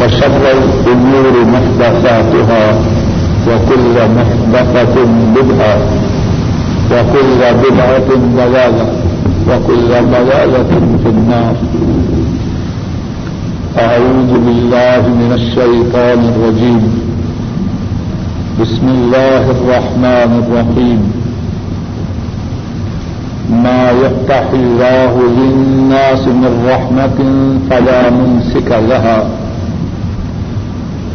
وشر الأمور محدثاتها وكل محدثة بدعة وكل بدعة ضلالة وكل ضلالة في النار. أعوذ بالله من الشيطان الرجيم. بسم الله الرحمن الرحيم. ما يفتح الله للناس من رحمة فلا ممسك لها.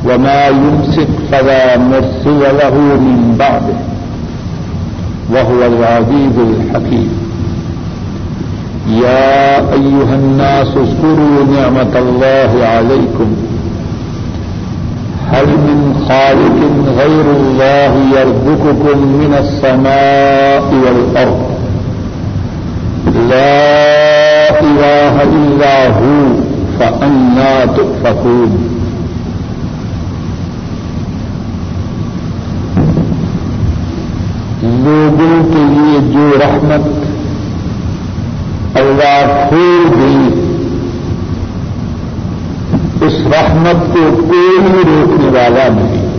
وما يمسك فلا مرسل له من بعده. وهو العزيز الحكيم. يا أيها الناس اذكروا نعمة الله عليكم. هل من خالق غير الله يرزقكم من السماء والأرض؟ لا إله إلا هو، فأنا تؤفكون. لوگوں کے لیے جو رحمت اللہ کھول گئی اس رحمت کو کوئی روکنے والا نہیں۔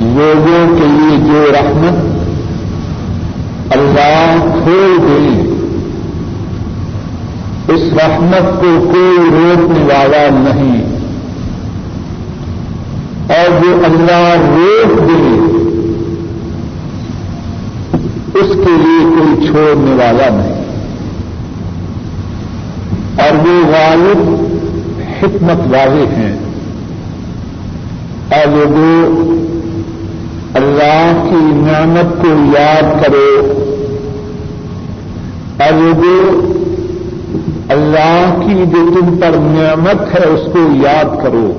لوگوں کے لیے جو رحمت اللہ کھول گئی اس رحمت کو کوئی روکنے والا نہیں۔ اور جو اللہ روک دے اس کے لیے کوئی چھوڑنے والا نہیں۔ اور وہ غالب حکمت والے ہیں۔ اور لوگوں اللہ کی نعمت کو یاد کرو۔ اور لوگوں اللہ کی جو تم پر نعمت ہے اس کو یاد کرو۔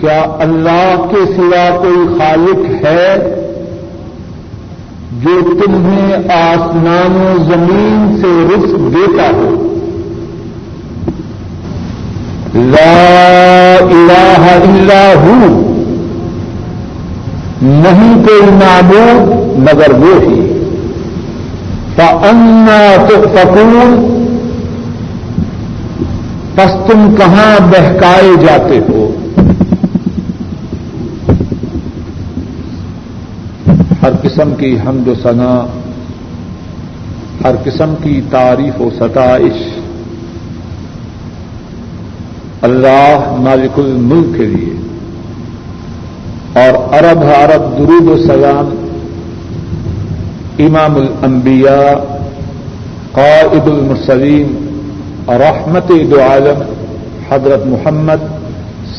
کیا اللہ کے سوا کوئی خالق ہے؟ جو تمہیں آسمان و زمین سے رزق دیتا ہو۔ لا الہ الا ہو۔ نہیں کوئی معبود مگر وہ ہی فأنا تؤفكون۔ پس تم کہاں بہکائے جاتے ہو؟ ہر قسم کی حمد و ثنا، ہر قسم کی تعریف و ستائش۔ اللہ مالک الملک کے لیے۔ اور ارب عرب درود و سلام۔ امام الانبیاء، قائد المرسلین، رحمت دو عالم، حضرت محمد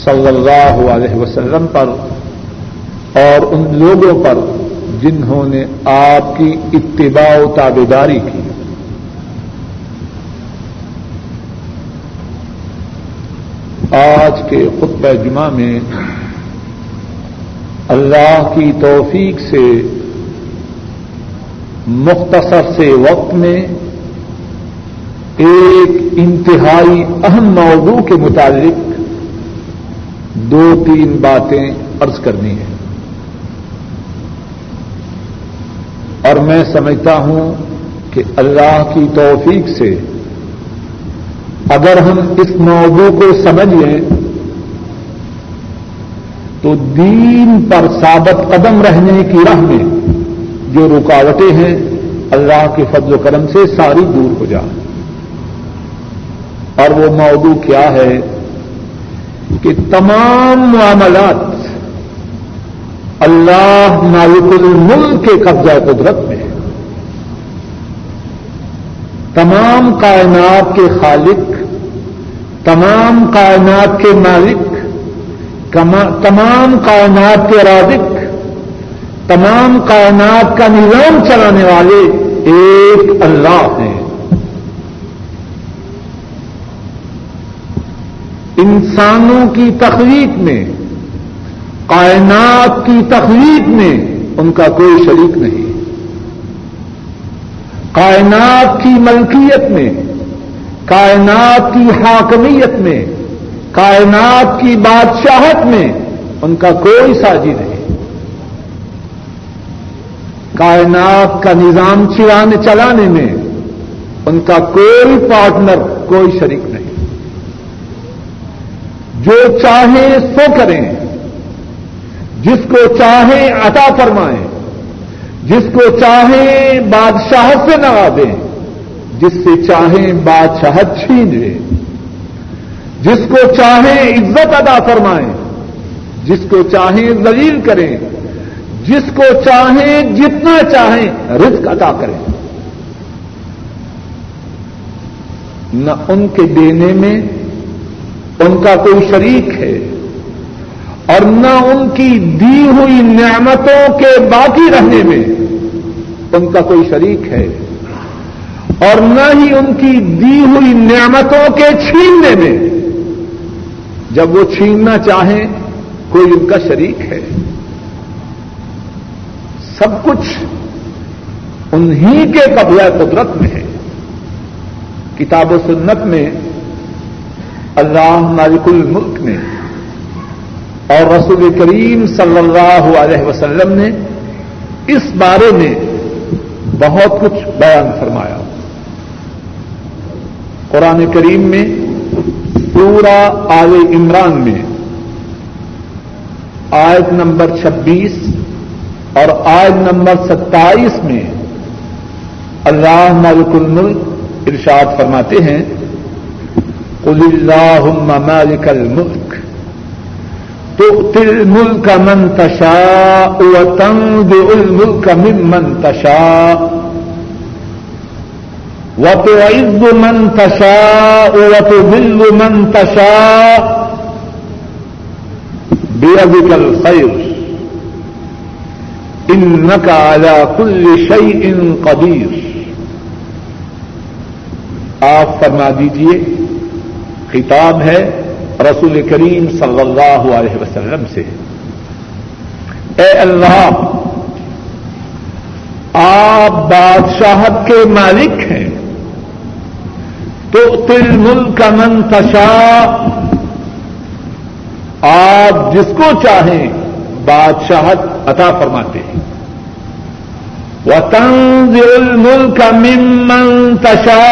صلی اللہ علیہ وسلم پر اور ان لوگوں پر جنہوں نے آپ کی اتباع و تابیداری کی۔ آج کے خطبہ جمعہ میں اللہ کی توفیق سے مختصر سے وقت میں ایک انتہائی اہم موضوع کے متعلق دو تین باتیں عرض کرنی ہیں۔ اور میں سمجھتا ہوں کہ اللہ کی توفیق سے اگر ہم اس موضوع کو سمجھ لیں تو دین پر ثابت قدم رہنے کی راہ میں جو رکاوٹیں ہیں، اللہ کے فضل و کرم سے ساری دور ہو جائیں اور وہ موضوع کیا ہے کہ تمام معاملات اللہ مالک الملک کے قبضہ قدرت میں تمام کائنات کے خالق، تمام کائنات کے مالک تمام کائنات کے رازق، تمام کائنات کا نظام چلانے والے ایک اللہ ہیں۔ انسانوں کی تخلیق میں کائنات کی تخلیق میں ان کا کوئی شریک نہیں۔ کائنات کی ملکیت میں، کائنات کی حاکمیت میں، کائنات کی بادشاہت میں ان کا کوئی ساجی نہیں۔ کائنات کا نظام چلانے چلانے میں ان کا کوئی پارٹنر، کوئی شریک نہیں۔ جو چاہیں سو کریں۔ جس کو چاہیں عطا فرمائیں، جس کو چاہیں بادشاہ سے نوا دیں جس سے چاہیں بادشاہت چھین لیں جس کو چاہیں عزت ادا فرمائیں، جس کو چاہیں ذلیل کریں، جس کو چاہیں جتنا چاہیں رزق عطا کریں۔ نہ ان کے دینے میں ان کا کوئی شریک ہے اور نہ ان کی دی ہوئی نعمتوں کے باقی رہنے میں ان کا کوئی شریک ہے اور نہ ہی ان کی دی ہوئی نعمتوں کے چھیننے میں جب وہ چھیننا چاہیں کوئی ان کا شریک ہے۔ سب کچھ انہی کے قبضہ قدرت میں ہے۔ کتاب و سنت میں اللہ مالک الملک نے اور رسول کریم صلی اللہ علیہ وسلم نے اس بارے میں بہت کچھ بیان فرمایا۔ قرآن کریم میں پورا آل عمران میں آیت نمبر چھبیس اور آیت نمبر ستائیس میں اللہ مالک الملک ارشاد فرماتے ہیں، قل اللهم مالك الملك تؤتي الملك من تشاء وتنزع الملك ممن تشاء. وتعز من تشاء وتذل من تشاء. بيدك الخير. إنك على كل شيء قدير. آپ فرما دیجیے، خطاب ہے رسول کریم صلی اللہ علیہ وسلم سے اے اللہ، آپ بادشاہت کے مالک ہیں۔ تو تل ملک کا منتشا آپ جس کو چاہیں بادشاہت عطا فرماتے ہیں۔ وطن ملک کا منتشا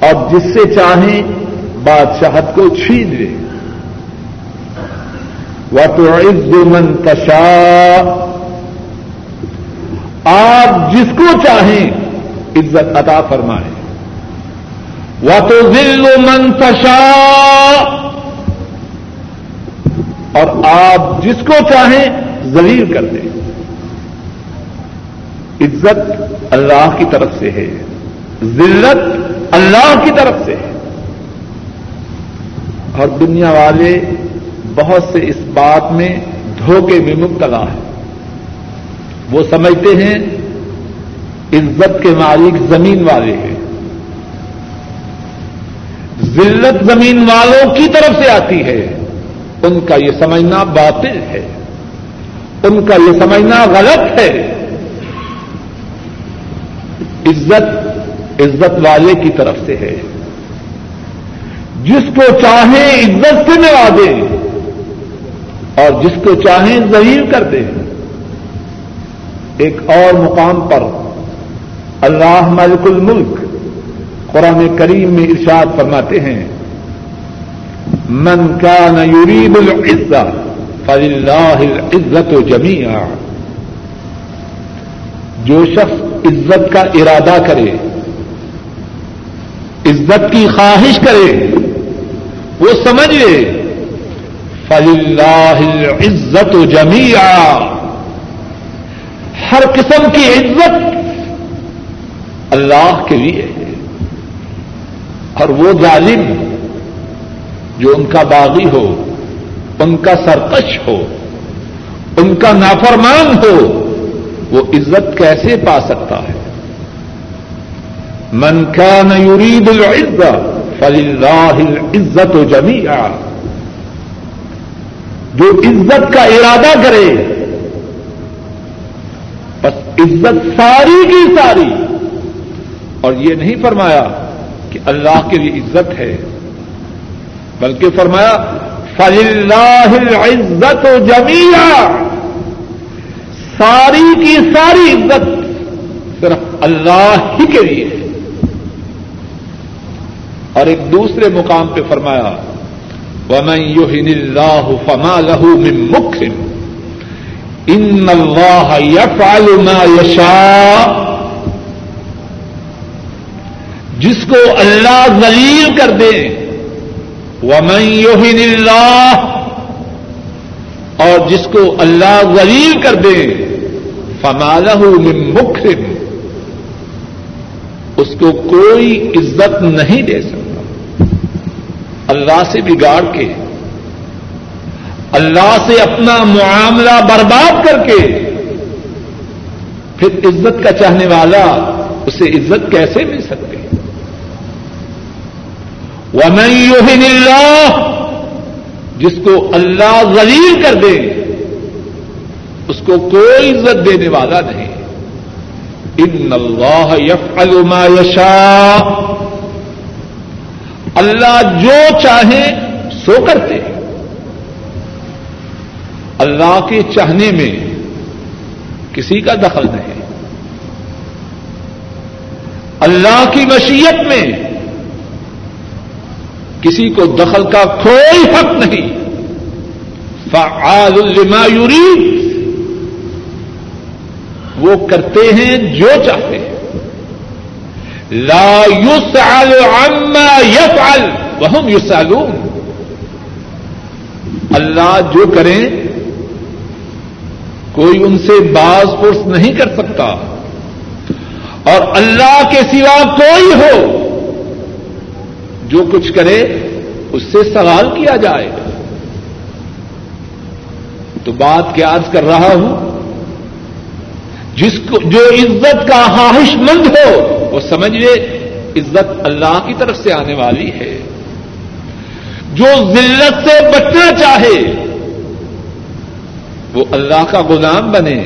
اور جس سے چاہیں بادشاہت کو چھین لے۔ و تو عز منتشا آپ جس کو چاہیں عزت عطا فرمائیں و تو ذل اور آپ جس کو چاہیں ذلیل کر دیں عزت اللہ کی طرف سے ہے۔ ذلت اللہ کی طرف سے ہے۔ اور دنیا والے بہت سے اس بات میں دھوکے میں مبتلا ہے وہ سمجھتے ہیں عزت کے مالک زمین والے ہیں۔ ذلت زمین والوں کی طرف سے آتی ہے۔ ان کا یہ سمجھنا باطل ہے۔ ان کا یہ سمجھنا غلط ہے۔ عزت عزت والے کی طرف سے ہے۔ جس کو چاہیں عزت سے نوازے اور جس کو چاہیں ظہیر کر دیں۔ ایک اور مقام پر اللہ ملک الملک قرآن کریم میں ارشاد فرماتے ہیں، من کا نیورید العزت فلاح عزت و جو شخص عزت کا ارادہ کرے، عزت کی خواہش کرے وہ سمجھ لے فل اللہ عزت و ہر قسم کی عزت اللہ کے لیے ہے۔ اور وہ ظالم جو ان کا باغی ہو، ان کا سرکش ہو، ان کا نافرمان ہو، وہ عزت کیسے پا سکتا ہے؟ من كان يريد العزة فل اللہ عزت و جمی جو عزت کا ارادہ کرے، بس عزت ساری کی ساری۔ اور یہ نہیں فرمایا کہ اللہ کے لیے عزت ہے، بلکہ فرمایا فل اللہ عزت و جمیا ساری کی ساری عزت صرف اللہ ہی کے لیے ہے۔ اور ایک دوسرے مقام پہ فرمایا، ومن يهن الله فما له من مكرم ان الله يفعل ما يشاء۔ جس کو اللہ ذلیل کر دے، ومن يهن الله، اور جس کو اللہ ذلیل کر دے، فما له من مكرم۔ اس کو کوئی عزت نہیں دے سکتا۔ اللہ سے بگاڑ کے، اللہ سے اپنا معاملہ برباد کر کے، پھر عزت کا چاہنے والا اسے عزت کیسے مل سکتے؟ ومن اللہ جس کو اللہ ذلیل کر دے، اس کو کوئی عزت دینے والا نہیں۔ ان اللہ یفعل ما یشاء اللہ جو چاہے سو کرتے اللہ کے چاہنے میں کسی کا دخل نہیں۔ اللہ کی مشیت میں کسی کو دخل کا کوئی حق نہیں۔ فعال لما یرید۔ وہ کرتے ہیں جو چاہتے ہیں۔ لا يسأل عما يفعل وهم يسألون. اللہ جو کریں کوئی ان سے باز پرس نہیں کر سکتا اور اللہ کے سوا کوئی ہو جو کچھ کرے اس سے سوال کیا جائے۔ تو بات کیا عرض کر رہا ہوں؟ جس کو جو عزت کا خواہش مند ہو، وہ سمجھ لے، عزت اللہ کی طرف سے آنے والی ہے۔ جو ذلت سے بچنا چاہے، وہ اللہ کا غلام بنے۔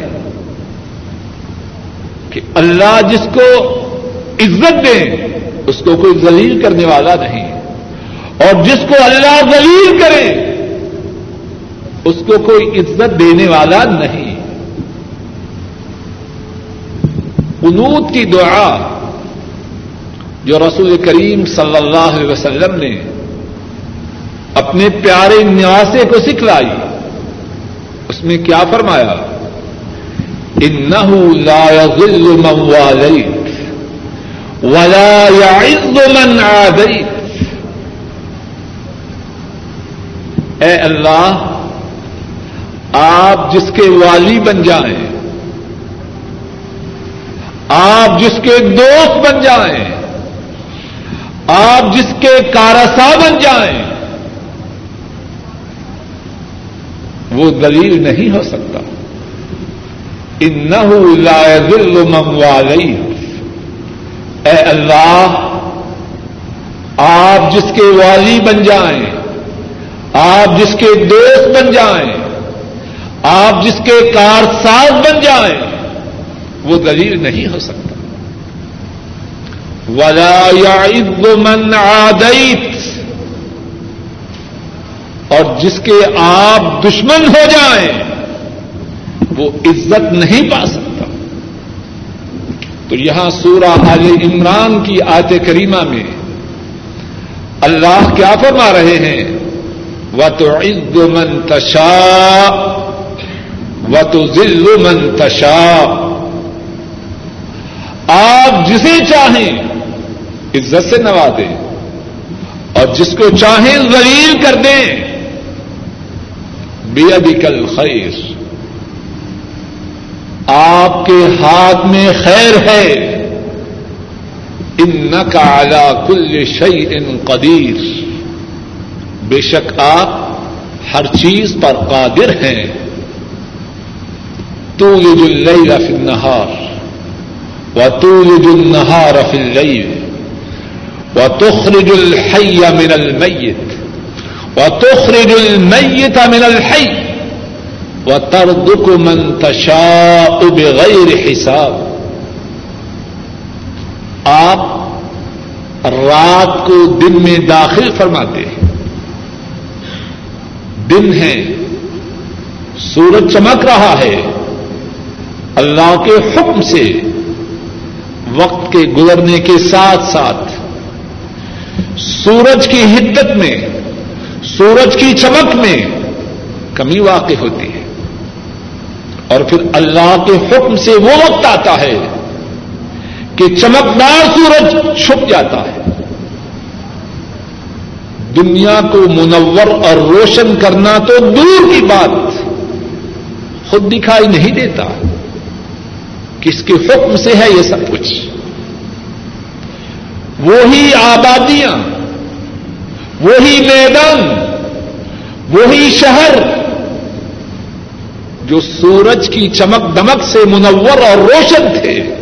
کہ اللہ جس کو عزت دے، اس کو کوئی ذلیل کرنے والا نہیں۔ اور جس کو اللہ ذلیل کرے، اس کو کوئی عزت دینے والا نہیں۔ قنوت کی دعا جو رسول کریم صلی اللہ علیہ وسلم نے اپنے پیارے نیاسے کو سکھلائی، اس میں کیا فرمایا؟ ان لا يذل من واليت ولا يعز من عاديت اے اللہ، آپ جس کے والی بن جائیں آپ جس کے دوست بن جائیں، آپ جس کے کارسا بن جائیں، وہ دلیل نہیں ہو سکتا۔ ان لا دل مموالی اے اللہ، آپ جس کے والی بن جائیں، آپ جس کے دوست بن جائیں، آپ جس کے کارساز بن جائیں وہ دلیل نہیں ہو سکتا۔ ولا من عاديت۔ اور جس کے آپ دشمن ہو جائیں، وہ عزت نہیں پا سکتا۔ تو یہاں سورہ آل عمران کی آیت کریمہ میں اللہ کیا فرما رہے ہیں؟ و تو عز من تشا و تو ذل من تشا آپ جسے چاہیں عزت سے نوازیں اور جس کو چاہیں ذلیل کر دیں بے ابھی کل خیر آپ کے ہاتھ میں خیر ہے۔ ان کا اعلی کل شعی ان قدیر۔ بے شک آپ ہر چیز پر قادر ہیں۔ تو اللیل فی النہار۔ و النہار فی اللیل و تخرج الحی من المیت و تخرج من الحی و من تشاء بغیر حساب. آپ رات کو دن میں داخل فرماتے ہیں. دن ہے، سورج چمک رہا ہے، اللہ کے حکم سے وقت کے گزرنے کے ساتھ ساتھ سورج کی حدت میں، سورج کی چمک میں کمی واقع ہوتی ہے۔ اور پھر اللہ کے حکم سے وہ وقت آتا ہے کہ چمکدار سورج چھپ جاتا ہے۔ دنیا کو منور اور روشن کرنا تو دور کی بات خود دکھائی نہیں دیتا۔ کس کے حکم سے ہے یہ سب کچھ؟ وہی آبادیاں، وہی میدان، وہی شہر جو سورج کی چمک دمک سے منور اور روشن تھے۔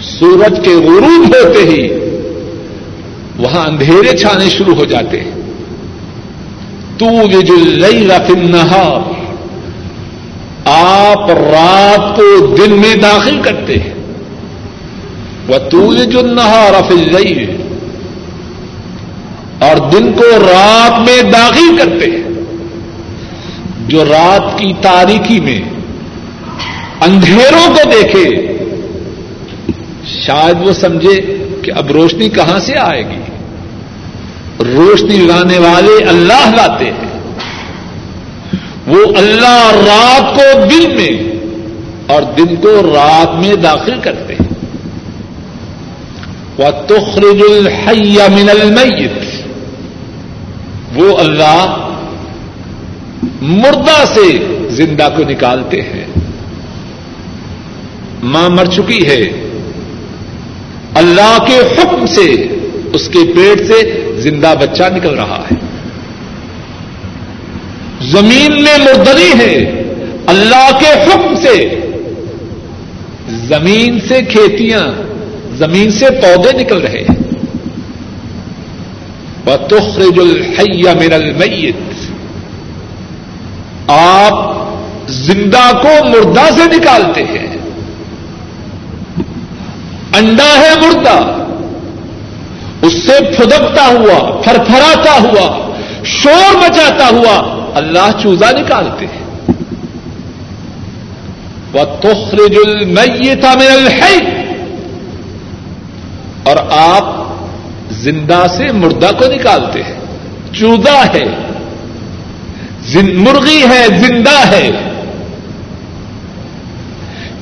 سورج کے غروب ہوتے ہی وہاں اندھیرے چھانے شروع ہو جاتے۔ ہیں تو وج فی النہار۔ آپ رات کو دن میں داخل کرتے ہیں۔ وہ تولج النہار فی اور دن کو رات میں داخل کرتے ہیں۔ جو رات کی تاریخی میں اندھیروں کو دیکھے، شاید وہ سمجھے کہ اب روشنی کہاں سے آئے گی۔ روشنی لانے والے اللہ لاتے ہیں۔ وہ اللہ رات کو دن میں اور دن کو رات میں داخل کرتے ہیں۔ وہ تخرج الحی من المیت وہ اللہ مردہ سے زندہ کو نکالتے ہیں۔ ماں مر چکی ہے۔ اللہ کے حکم سے اس کے پیٹ سے زندہ بچہ نکل رہا ہے۔ زمین میں مردری ہے، اللہ کے حکم سے۔ زمین سے کھیتیاں، زمین سے پودے نکل رہے ہیں۔ تخرج الحی من المیت آپ زندہ کو مردہ سے نکالتے ہیں۔ انڈا ہے مردہ۔ اس سے پھدکتا ہوا فرفراتا ہوا، شور مچاتا ہوا اللہ چوزا نکالتے ہیں۔ وہ تخرج المیتا من الحی اور آپ زندہ سے مردہ کو نکالتے ہیں۔ چوزا ہے۔ مرغی ہے، زندہ ہے۔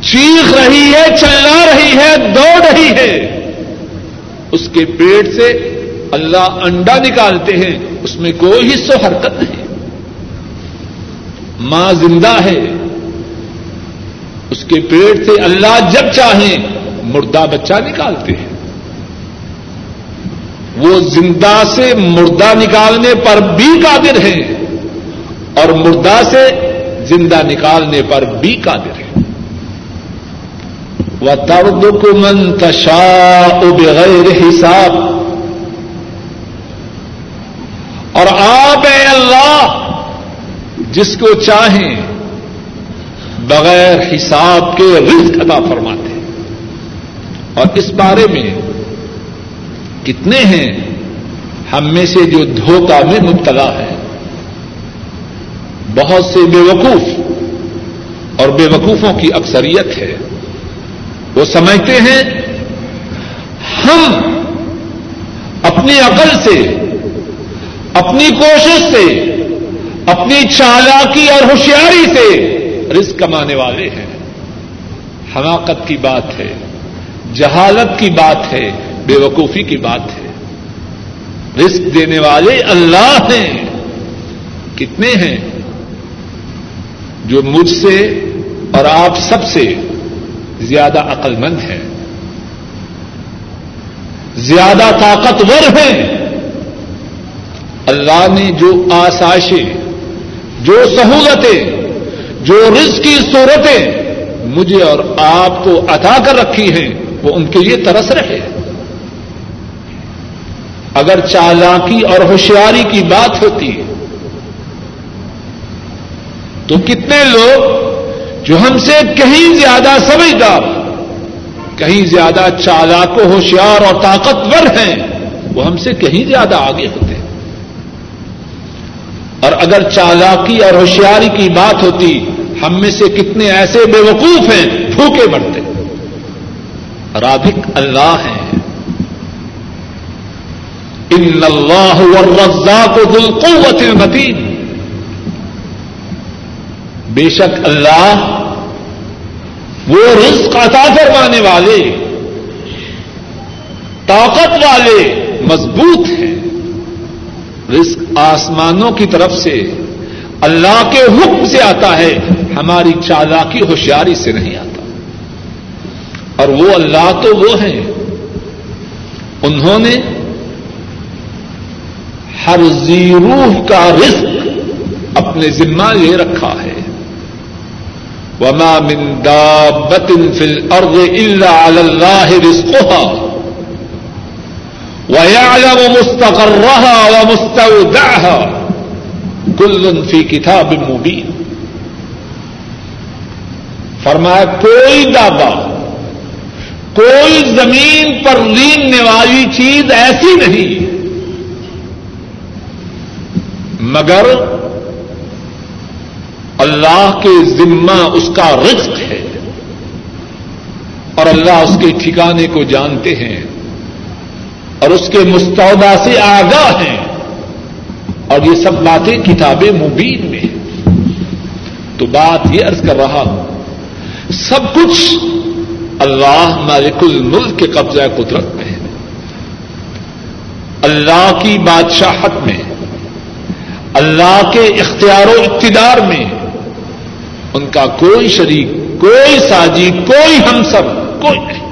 چیخ رہی ہے، چلا رہی ہے، دوڑ رہی ہے۔ اس کے پیٹ سے اللہ انڈا نکالتے ہیں۔ اس میں کوئی حصہ حرکت نہیں۔ ماں زندہ ہے۔ اس کے پیٹ سے اللہ جب چاہیں، مردہ بچہ نکالتے ہیں۔ وہ زندہ سے مردہ نکالنے پر بھی قادر ہیں اور مردہ سے زندہ نکالنے پر بھی قادر ہیں۔ وہ ترد کو منتشا بغیر حساب۔ اور آپ جس کو چاہیں بغیر حساب کے رزق ادا فرماتے اور اس بارے میں کتنے ہیں؟ ہم میں سے جو دھوکہ میں مبتلا ہے بہت سے بے وقوف اور بے وقوفوں کی اکثریت ہے۔ وہ سمجھتے ہیں، ہم اپنی عقل سے، اپنی کوشش سے اپنی چالاکی اور ہوشیاری سے رزق کمانے والے ہیں۔ حماقت کی بات ہے، جہالت کی بات ہے بے وقوفی کی بات ہے۔ رزق دینے والے اللہ ہیں۔ کتنے ہیں؟ جو مجھ سے اور آپ سب سے زیادہ عقل مند ہے زیادہ طاقتور ہیں۔ اللہ نے جو آسائشیں جو سہولتیں، جو رزق کی صورتیں مجھے اور آپ کو عطا کر رکھی ہیں، وہ ان کے لیے ترس رہے اگر چالاکی اور ہوشیاری کی بات ہوتی ہے، تو کتنے لوگ جو ہم سے کہیں زیادہ سمجھدار، کہیں زیادہ چالاک و ہوشیار اور طاقتور ہیں، وہ ہم سے کہیں زیادہ آگے ہوتے ہیں۔ اور اگر چالاکی اور ہوشیاری کی بات ہوتی، ہم میں سے کتنے ایسے بے وقوف ہیں، بھوکے مرتے۔ رابق اللہ ہیں۔ ان اللہ والرزاق ذو القوت المتین۔ بے شک اللہ وہ رزق عطا فرمانے والے، طاقت والے، مضبوط ہیں۔ رزق آسمانوں کی طرف سے اللہ کے حکم سے آتا ہے، ہماری چالاکی ہوشیاری سے نہیں آتا۔ اور وہ اللہ تو وہ ہیں۔ انہوں نے ہر زیروح کا رزق اپنے ذمہ لے رکھا ہے۔ وما من دابت في الارض الا على الله رزقها۔ ويعلم مستقرها ومستودعها كل في كتاب مبين. فرمایا کوئی دابا، کوئی زمین پر ریننے والی چیز ایسی نہیں، مگر اللہ کے ذمہ اس کا رزق ہے اور اللہ اس کے ٹھکانے کو جانتے ہیں۔ اور اس کے مستعودہ سے آگاہ ہیں۔ اور یہ سب باتیں کتابیں مبین میں ہیں۔ تو بات یہ عرض کر رہا ہوں، سب کچھ اللہ مالک الملک کے قبضہ قدرت میں ہے۔ اللہ کی بادشاہت میں اللہ کے اختیار و اقتدار میں ان کا کوئی شریک، کوئی ساجی کوئی ہم سب کوئی نہیں۔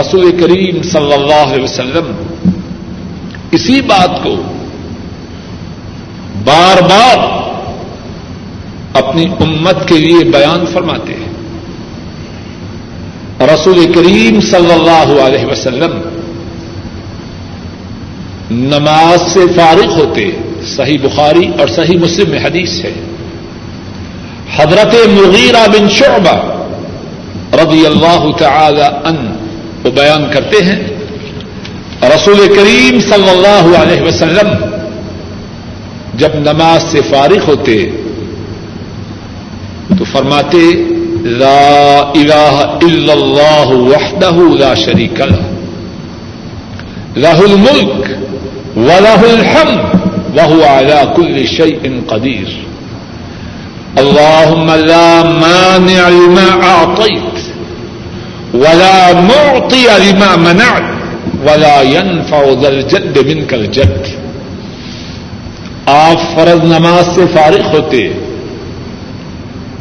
رسول کریم صلی اللہ علیہ وسلم، اسی بات کو بار بار اپنی امت کے لیے بیان فرماتے ہیں۔ رسول کریم صلی اللہ علیہ وسلم نماز سے فارغ ہوتے، صحیح بخاری اور صحیح مسلم میں حدیث ہے۔ حضرت مغیرہ بن شعبہ رضی اللہ تعالی ان وہ بیان کرتے ہیں، رسول کریم صلی اللہ علیہ وسلم جب نماز سے فارغ ہوتے، تو فرماتے، لا الہ الا اللہ وحدہ لا شریک له له الملک وله الحمد وهو على كل شيء قدير اللهم لا مانع لما اعطيت ولا معطي لما منعت ولا ينفع ذا الجد منك الجد. آپ فرض نماز سے فارغ ہوتے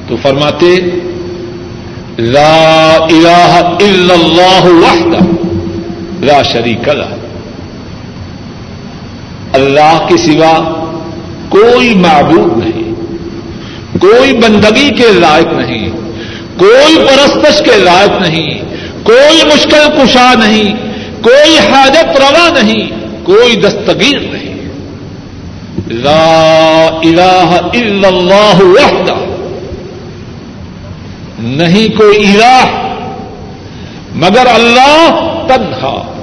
تو فرماتے لا الہ الا اللہ وحدہ لا شریک له اللہ کے سوا کوئی معبود نہیں، کوئی بندگی کے لائق نہیں کوئی پرستش کے لائق نہیں، کوئی مشکل کشا نہیں، کوئی حاجت روا نہیں، کوئی دستگیر نہیں۔ لا الہ الا اللہ وحدہ۔ نہیں کوئی الہ، مگر اللہ تنہا۔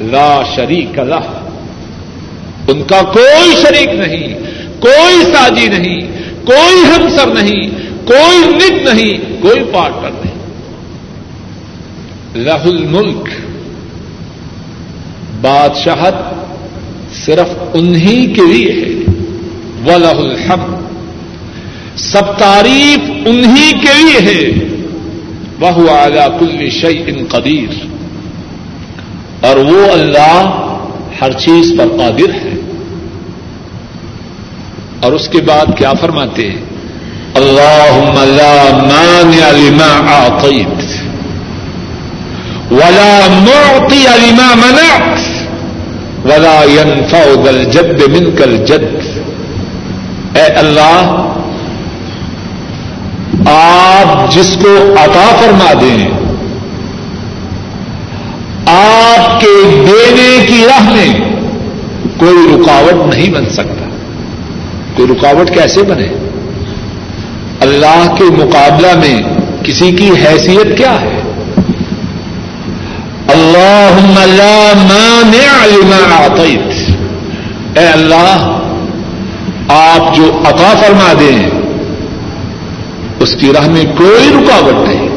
لا شریک اللہ ان کا کوئی شریک نہیں، کوئی ساجی نہیں، کوئی ہمسر نہیں کوئی نت نہیں، کوئی پارٹنر نہیں۔ لہ الملک۔ بادشاہت صرف انہی کے لیے ہے۔ وہ لہ الحمد۔ سب تعریف انہی کے لیے ہے۔ وہ اعلی کل شعی ان قدیر۔ اور وہ اللہ ہر چیز پر قادر ہے۔ اور اس کے بعد کیا فرماتے ہیں؟ اللہ مانع لما اعطيت ولا معطي لما منعت ولا ينفع ذا الجد منك الجد اے اللہ، آپ جس کو عطا فرما دیں، آپ کے دے کی راہ میں کوئی رکاوٹ نہیں بن سکتا۔ کوئی رکاوٹ کیسے بنے؟ اللہ کے مقابلہ میں کسی کی حیثیت کیا ہے؟ اللہ مانع لما اعطیت۔ اے اللہ، آپ جو عطا فرما دیں، اس کی راہ میں کوئی رکاوٹ نہیں۔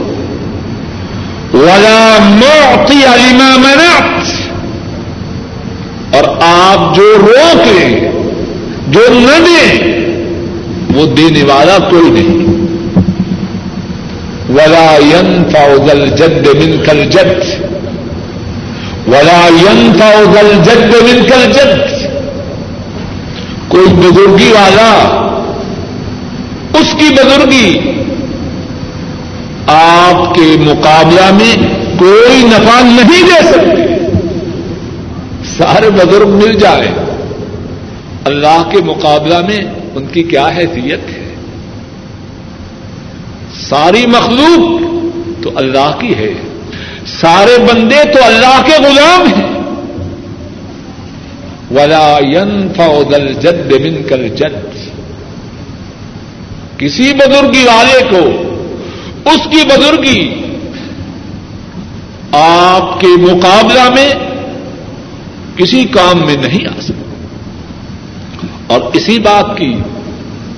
ولا معطی لما منعت۔ اور آپ جو روک لیں جو نہ دیں وہ دینے والا کوئی نہیں۔ ولا ينفع ذا الجد منك الجد۔ ولا ينفع ذا الجد منك الجد۔ کوئی بزرگی والا، اس کی بزرگی آپ کے مقابلہ میں کوئی نفع نہیں دے سکتے سارے بزرگ مل جائے۔ اللہ کے مقابلہ میں ان کی کیا حیثیت ہے؟ ساری مخلوق تو اللہ کی ہے، سارے بندے تو اللہ کے غلام ہیں۔ ولا ينفع ذا جد من کل جد کسی بزرگی والے کو، اس کی بزرگی آپ کے مقابلہ میں کسی کام میں نہیں آ سکتی۔ اور اسی بات کی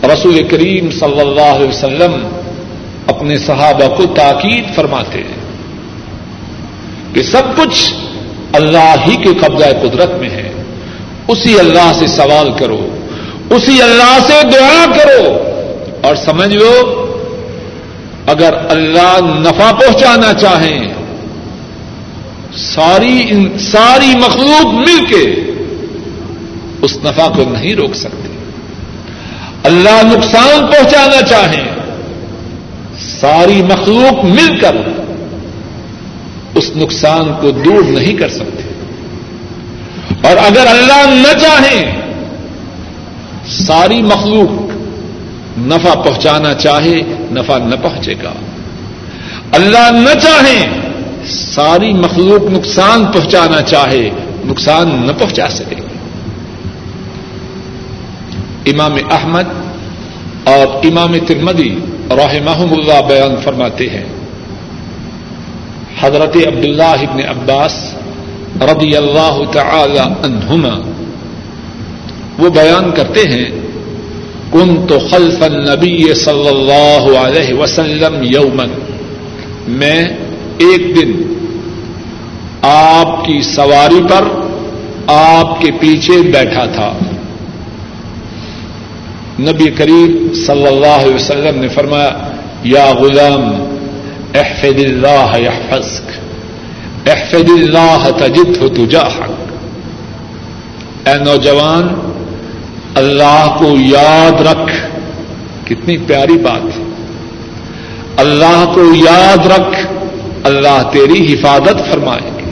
رسول کریم صلی اللہ علیہ وسلم اپنے صحابہ کو تاکید فرماتے ہیں کہ سب کچھ اللہ ہی کے قبضہ قدرت میں ہے۔ اسی اللہ سے سوال کرو، اسی اللہ سے دعا کرو۔ اور سمجھ لو، اگر اللہ نفع پہنچانا چاہیں، ساری ساری مخلوق مل کے اس نفع کو نہیں روک سکتے۔ اللہ نقصان پہنچانا چاہیں ساری مخلوق مل کر اس نقصان کو دور نہیں کر سکتے۔ اور اگر اللہ نہ چاہیں ساری مخلوق نفع پہنچانا چاہے، نفع نہ پہنچے گا۔ اللہ نہ چاہیں ساری مخلوق نقصان پہنچانا چاہے، نقصان نہ پہنچا سکے۔ گا امام احمد اور امام ترمدی رحمہ اللہ بیان فرماتے ہیں۔ حضرت عبداللہ ابن عباس رضی اللہ تعالی عنہما وہ بیان کرتے ہیں کن تو خلف النبی صلی اللہ علیہ وسلم یومن میں ایک دن آپ کی سواری پر آپ کے پیچھے بیٹھا تھا۔ نبی کریم صلی اللہ علیہ وسلم نے فرمایا، یا غلام، احفظ اللہ يحفظك احفظ اللہ تجد ہو اے نوجوان، اللہ کو یاد رکھ، کتنی پیاری بات ہے۔ اللہ کو یاد رکھ، اللہ تیری حفاظت فرمائے گی۔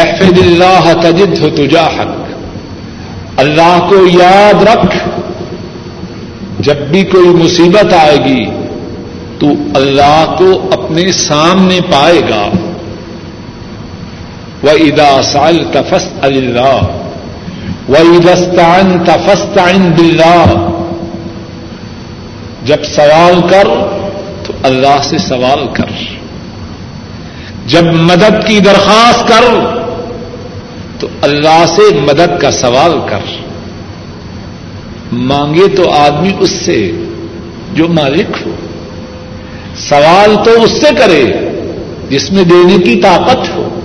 احفظ اللہ تجد ہو اللہ کو یاد رکھ، جب بھی کوئی مصیبت آئے گی، تو اللہ کو اپنے سامنے پائے گا۔ وہ ادا سال تفس اللہ و ادستان تفستان بلّہ جب سوال کر، تو اللہ سے سوال کر۔ جب مدد کی درخواست کر تو اللہ سے مدد کا سوال کر۔ مانگے تو آدمی اس سے جو مالک ہو۔ سوال تو اس سے کرے جس میں دینے کی طاقت ہو۔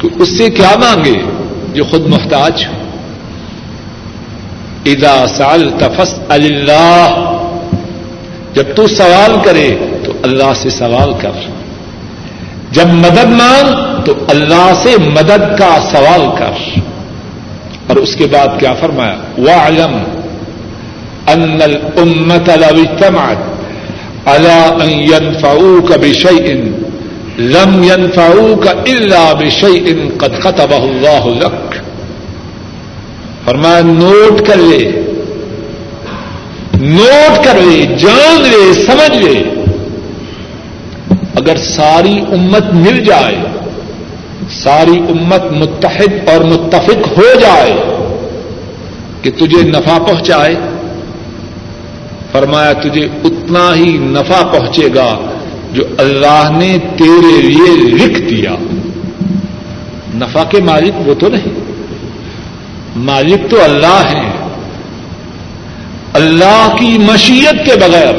کہ اس سے کیا مانگے جو خود محتاج ہو؟ ادا سال تفس اللہ۔ جب تو سوال کرے تو اللہ سے سوال کر۔ جب مدد مانگ تو اللہ سے مدد کا سوال کر۔ اور اس کے بعد کیا فرمایا؟ وہ علم ان الامت لو اجتمعت على ان ينفعوك بشيء لم ينفعوك الا بشيء قد كتبه الله لك۔ فرمایا، نوٹ کر لے۔ نوٹ کر لے، جان لے، سمجھ لے۔ اگر ساری امت مل جائے ساری امت متحد اور متفق ہو جائے کہ تجھے نفع پہنچائے۔ فرمایا، تجھے اتنا ہی نفع پہنچے گا جو اللہ نے تیرے لیے لکھ دیا۔ نفع کے مالک وہ تو نہیں۔ مالک تو اللہ ہے اللہ کی مشیت کے بغیر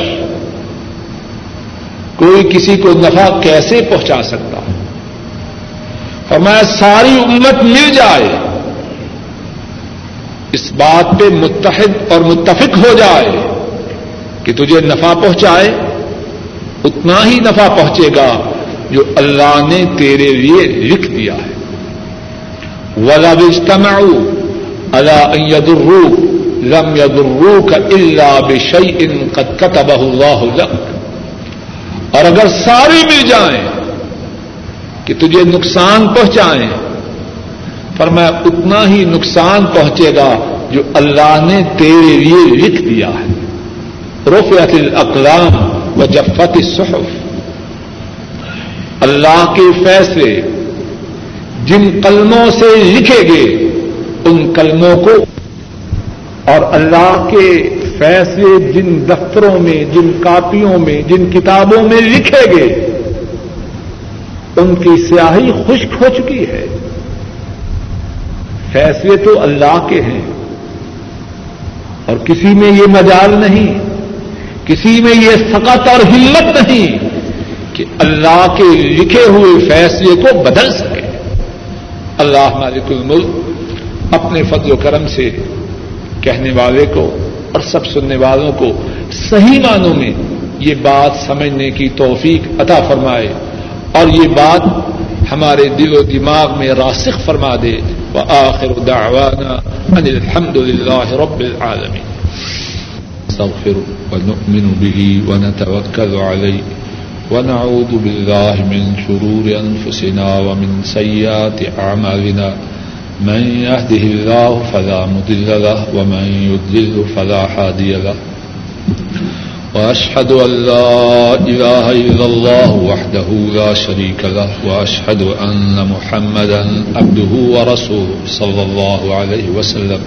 کوئی کسی کو نفع کیسے پہنچا سکتا؟ فرمایا، ساری امت مل جائے، اس بات پہ متحد اور متفق ہو جائے کہ تجھے نفع پہنچائے، اتنا ہی نفع پہنچے گا جو اللہ نے تیرے لیے لکھ دیا ہے۔ ولا اجتماع اللہ یدرو لم یدرو کا اللہ بشئی ان قد اللہ اور اگر سارے مل جائیں کہ تجھے نقصان پہنچائیں۔ پر میں اتنا ہی نقصان پہنچے گا جو اللہ نے تیرے لیے لکھ دیا ہے۔ رفعت الاقلام و جفت الصحف۔ اللہ کے فیصلے جن قلموں سے لکھے گئے، ان قلموں کو اور اللہ کے فیصلے جن دفتروں میں، جن کاپیوں میں، جن کتابوں میں لکھے گئے۔ ان کی سیاہی خشک ہو چکی ہے۔ فیصلے تو اللہ کے ہیں۔ اور کسی میں یہ مجال نہیں، کسی میں یہ سقت اور ہمت نہیں کہ اللہ کے لکھے ہوئے فیصلے کو بدل سکے۔ اللہ مالک الملک اپنے فضل و کرم سے کہنے والے کو اور سب سننے والوں کو صحیح معنوں میں یہ بات سمجھنے کی توفیق عطا فرمائے۔ اور یہ بات ہمارے دل و دماغ میں راسخ فرما دے، وآخر دعوانا ان الحمد لله رب العالمين نستغفر ونؤمن به ونتوكل عليه ونعوذ بالله من شرور أنفسنا ومن سيئات أعمالنا من يهده الله فلا مضل له، ومن يضلل فلا هادي له۔ وأشهد أن لا إله إلا الله وحده لا شريك له وأشهد أن محمدا عبده ورسوله صلى الله عليه وسلم.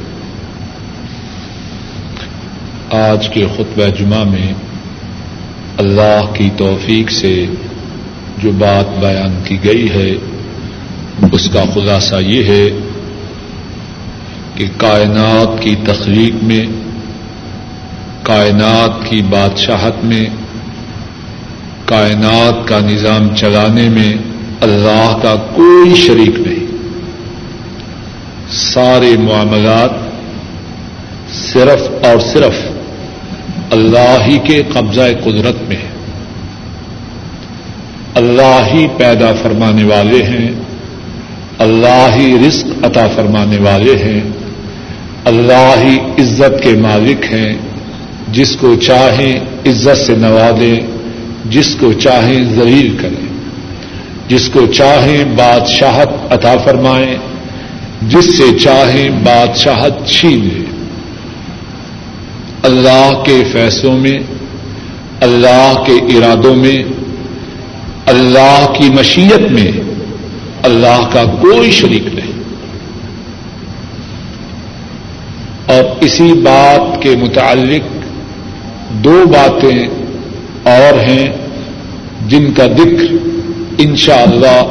آج کے خطبہ جمعہ میں اللہ کی توفیق سے جو بات بیان کی گئی ہے، اس کا خلاصہ یہ ہے کہ کائنات کی تخلیق میں کائنات کی بادشاہت میں، کائنات کا نظام چلانے میں اللہ کا کوئی شریک نہیں۔ سارے معاملات صرف اور صرف اللہ ہی کے قبضہ قدرت میں ہے اللہ ہی پیدا فرمانے والے ہیں، اللہ ہی رزق عطا فرمانے والے ہیں، اللہ ہی عزت کے مالک ہیں۔ جس کو چاہیں عزت سے نوازیں، جس کو چاہیں ذلیل کریں، جس کو چاہیں بادشاہت عطا فرمائیں، جس سے چاہیں بادشاہت چھین لیں۔ اللہ کے فیصلوں میں، اللہ کے ارادوں میں، اللہ کی مشیت میں اللہ کا کوئی شریک نہیں۔ اور اسی بات کے متعلق دو باتیں اور ہیں جن کا ذکر ان شاء اللہ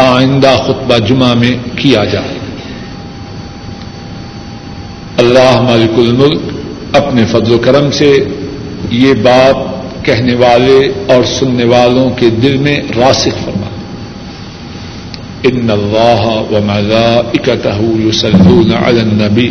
آئندہ خطبہ جمعہ میں کیا جائے اللہ مالک الملک اپنے فضل و کرم سے یہ بات کہنے والے اور سننے والوں کے دل میں راسخ فرما۔ ان اللہ و ملا اکتہ یوسلون علی النبی۔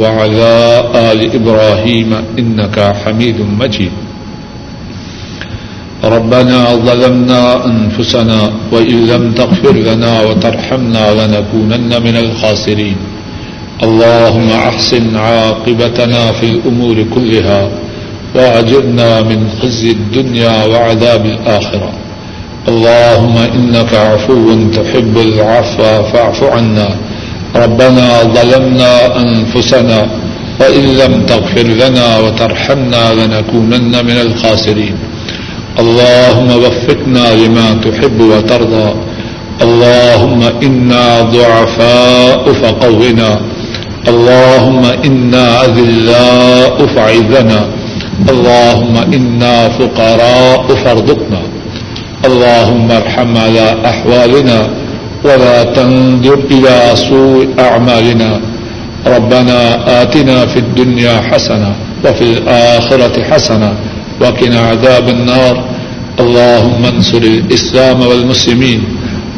وعلى آل إبراهيم إنك حميد مجيد. ربنا ظلمنا أنفسنا وإن لم تغفر لنا وترحمنا لنكونن من الخاسرين. اللهم أحسن عاقبتنا في الأمور كلها وأجرنا من خزي الدنيا وعذاب الآخرة. اللهم إنك عفو تحب العفو فاعف عنا. ربنا ظلمنا أنفسنا وإن لم تغفر لنا وترحمنا لنكونن من الخاسرين. اللهم وفقنا لما تحب وترضى. اللهم إنا ضعفاء فقونا. اللهم إنا أذلاء فعذنا اللهم إنا فقراء فارزقنا. اللهم ارحم على أحوالنا. ولا تنظر إلى سوء أعمالنا ربنا آتنا في الدنيا حسنة وفي الآخرة حسنة وقنا عذاب النار اللهم انصر الإسلام والمسلمين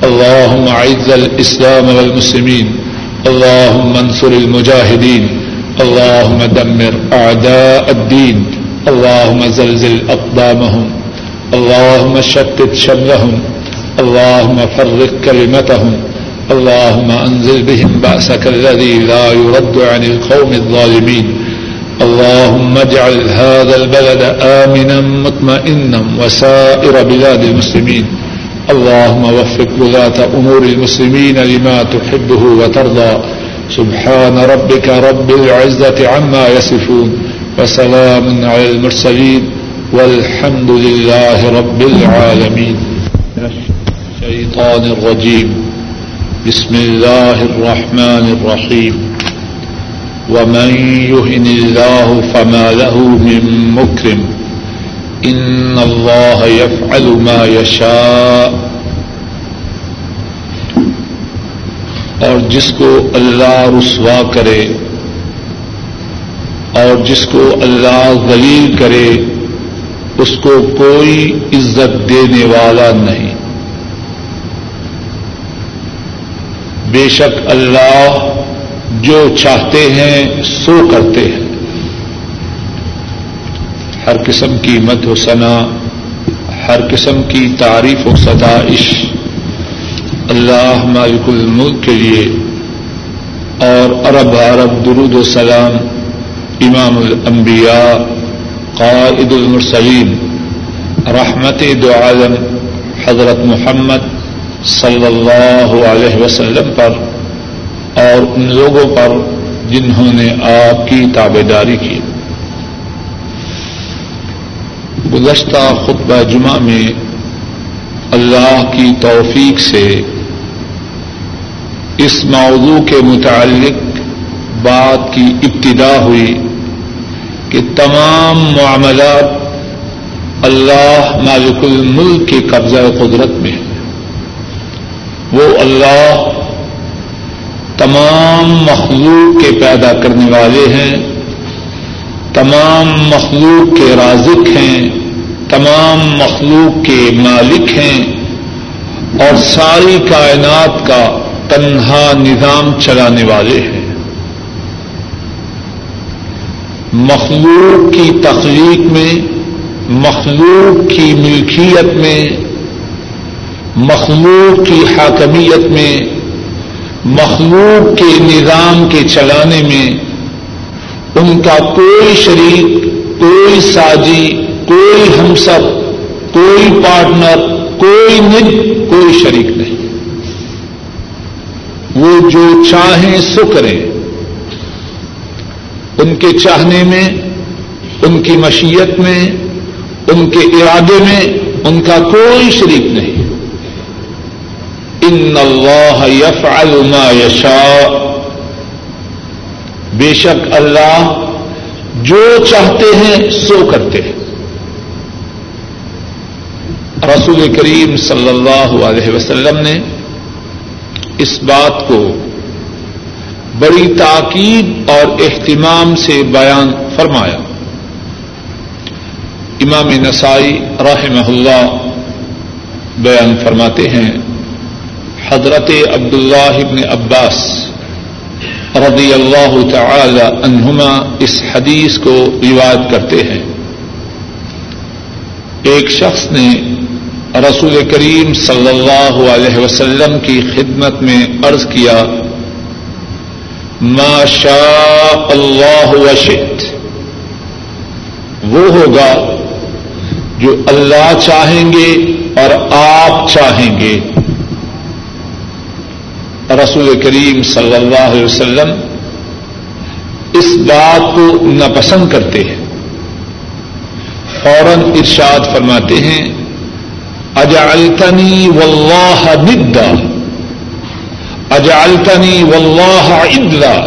اللهم عز الإسلام والمسلمين اللهم انصر المجاهدين اللهم دمر أعداء الدين اللهم زلزل أقدامهم اللهم شتت شملهم اللهم فرق كلمتهم. اللهم أنزل بهم بأسك الذي لا يرد عن القوم الظالمين. اللهم اجعل هذا البلد آمنا مطمئنا وسائر بلاد المسلمين. اللهم وفق ولاة أمور المسلمين لما تحبه وترضى. سبحان ربك رب العزة عما يصفون. وسلام على المرسلين. والحمد لله رب العالمين. الشيطان الرجيم. بسم الله الرحمن الرحيم. ومن يهن الله فما له من مكرم. ان الله يفعل ما يشاء. اور جس کو اللہ رسوا کرے، اور جس کو اللہ ذلیل کرے، اس کو کوئی عزت دینے والا نہیں۔ بے شک اللہ جو چاہتے ہیں سو کرتے ہیں۔ ہر قسم کی مد و ثنا، ہر قسم کی تعریف و ستائش اللہ مالک الملک کے لیے اور عرب عرب درود و سلام امام الانبیاء، قائد المرسلین، رحمت دو عالم، حضرت محمد صلی اللہ علیہ وسلم پر اور ان لوگوں پر جنہوں نے آپ کی تابے داری کی۔ گزشتہ خطبہ جمعہ میں اللہ کی توفیق سے اس موضوع کے متعلق بات کی ابتدا ہوئی کہ تمام معاملات اللہ مالک الملک کے قبضہ قدرت میں ہیں۔ وہ اللہ تمام مخلوق کے پیدا کرنے والے ہیں، تمام مخلوق کے رازق ہیں، تمام مخلوق کے مالک ہیں اور ساری کائنات کا تنہا نظام چلانے والے ہیں۔ مخلوق کی تخلیق میں، مخلوق کی ملکیت میں مخلوق کی حاکمیت میں، مخلوق کے نظام کے چلانے میں، ان کا کوئی شریک، کوئی ساجی کوئی ہمسر کوئی پارٹنر، کوئی نج، کوئی شریک نہیں۔ وہ جو چاہیں سو کریں۔ ان کے چاہنے میں، ان کی مشیت میں، ان کے ارادے میں، ان کا کوئی شریک نہیں۔ ان اللہ یفعل ما یشاء بے شک اللہ جو چاہتے ہیں سو کرتے ہیں۔ رسول کریم صلی اللہ علیہ وسلم نے اس بات کو بڑی تاکید اور اہتمام سے بیان فرمایا۔ امام نسائی رحمہ اللہ بیان فرماتے ہیں حضرت عبداللہ ابن عباس رضی اللہ تعالی عنہما اس حدیث کو روایت کرتے ہیں۔ ایک شخص نے رسول کریم صلی اللہ علیہ وسلم کی خدمت میں عرض کیا، ما شاء اللہ وشت وہ ہوگا جو اللہ چاہیں گے اور آپ چاہیں گے۔ رسول کریم صلی اللہ علیہ وسلم اس بات کو ناپسند کرتے ہیں۔ فوراً ارشاد فرماتے ہیں، اجعلتنی واللہ ندا۔ اجعلتنی واللہ عدلا۔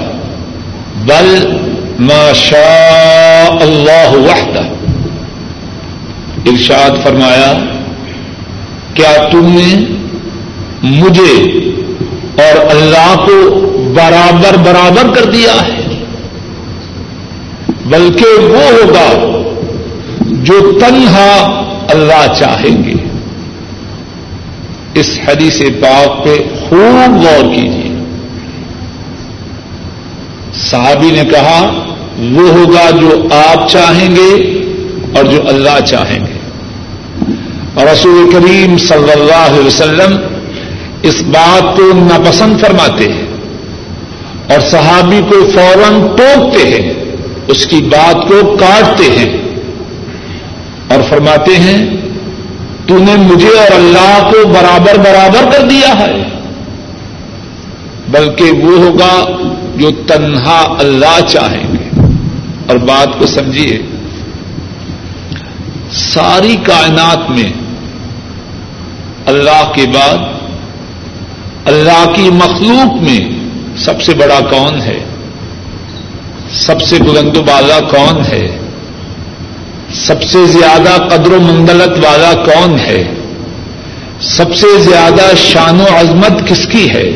بل ما شاء اللہ وحدہ۔ ارشاد فرمایا، کیا تم نے مجھے اور اللہ کو برابر برابر کر دیا ہے۔ بلکہ وہ ہوگا جو تنہا اللہ چاہیں گے۔ اس حدیث پاک پہ خوب غور کیجیے۔ صحابی نے کہا، وہ ہوگا جو آپ چاہیں گے اور جو اللہ چاہیں گے۔ اور رسول کریم صلی اللہ علیہ وسلم اس بات کو ناپسند فرماتے ہیں اور صحابی کو فوراً ٹوکتے ہیں، اس کی بات کو کاٹتے ہیں اور فرماتے ہیں، تو نے مجھے اور اللہ کو برابر برابر کر دیا ہے، بلکہ وہ ہوگا جو تنہا اللہ چاہیں گے۔ اور بات کو سمجھیے، ساری کائنات میں اللہ کے بعد اللہ کی مخلوق میں سب سے بڑا کون ہے؟ سب سے بلند بالا کون ہے؟ سب سے زیادہ قدر و منگلت والا کون ہے؟ سب سے زیادہ شان و عظمت کس کی ہے؟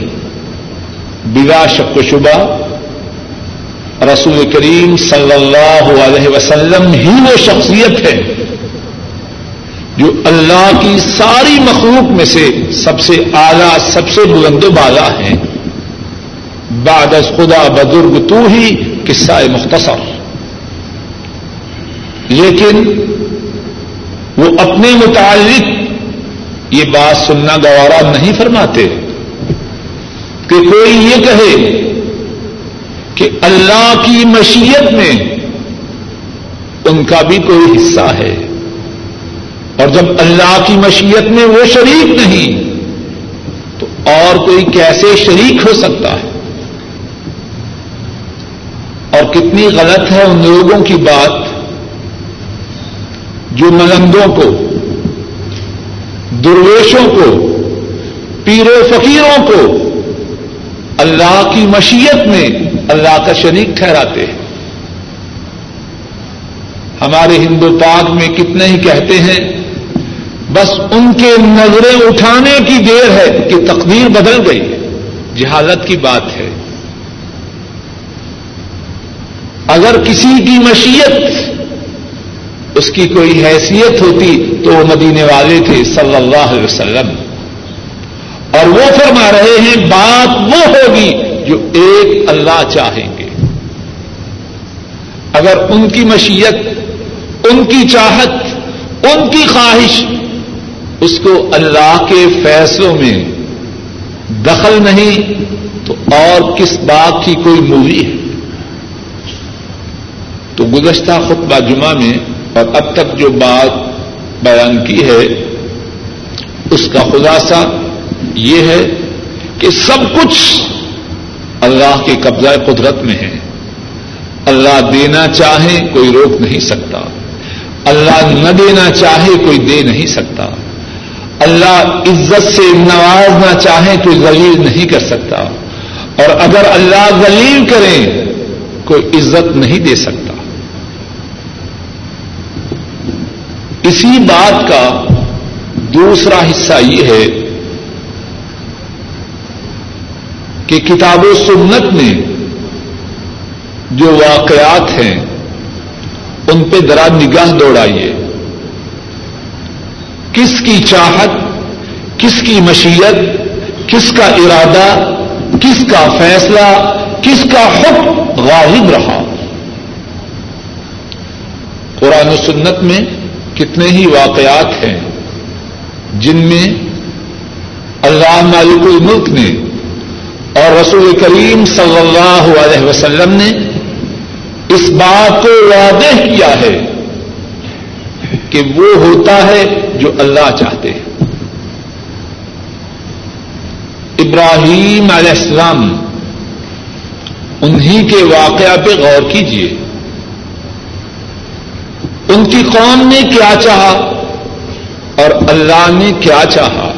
بلا شک و شبہ رسول کریم صلی اللہ علیہ وسلم ہی وہ شخصیت ہے۔ جو اللہ کی ساری مخلوق میں سے سب سے اعلی، سب سے بلند و بالا ہیں۔ بعد از خدا بزرگ تو ہی قصہ مختصر۔ لیکن وہ اپنے متعلق یہ بات سننا گوارا نہیں فرماتے۔ کہ کوئی یہ کہے کہ اللہ کی مشیت میں ان کا بھی کوئی حصہ ہے۔ اور جب اللہ کی مشیت میں وہ شریک نہیں، تو اور کوئی کیسے شریک ہو سکتا ہے؟ اور کتنی غلط ہے ان لوگوں کی بات جو ملندوں کو، درویشوں کو پیرو فقیروں کو اللہ کی مشیت میں اللہ کا شریک ٹھہراتے ہیں۔ ہمارے ہندو پاک میں کتنے ہی کہتے ہیں بس ان کے نظریں اٹھانے کی دیر ہے کہ تقدیر بدل گئی جہالت کی بات ہے۔ اگر کسی کی مشیت اس کی کوئی حیثیت ہوتی تو وہ مدینے والے تھے صلی اللہ علیہ وسلم۔ اور وہ فرما رہے ہیں، بات وہ ہوگی جو ایک اللہ چاہیں گے۔ اگر ان کی مشیت، ان کی چاہت، ان کی خواہش اس کو اللہ کے فیصلوں میں دخل نہیں تو اور کس بات کی کوئی مووی ہے؟ تو گزشتہ خطبہ جمعہ میں اور اب تک جو بات بیان کی ہے، اس کا خلاصہ یہ ہے کہ سب کچھ اللہ کے قبضہ قدرت میں ہے۔ اللہ دینا چاہے کوئی روک نہیں سکتا۔ اللہ نہ دینا چاہے کوئی دے نہیں سکتا۔ اللہ عزت سے نوازنا چاہے کوئی ذلیل نہیں کر سکتا اور اگر اللہ ذلیل کرے کوئی عزت نہیں دے سکتا۔ اسی بات کا دوسرا حصہ یہ ہے کہ کتاب و سنت میں جو واقعات ہیں، ان پہ ذرا نگاہ دوڑائیے۔ کس کی چاہت، کس کی مشیت، کس کا ارادہ، کس کا فیصلہ، کس کا حکم غالب رہا۔ قرآن و سنت میں کتنے ہی واقعات ہیں جن میں اللہ مالک الملک نے اور رسول کریم صلی اللہ علیہ وسلم نے اس بات کو واضح کیا ہے۔ کہ وہ ہوتا ہے جو اللہ چاہتے ہیں۔ ابراہیم علیہ السلام، انہی کے واقعہ پہ غور کیجیے ان کی قوم نے کیا چاہا اور اللہ نے کیا چاہا؟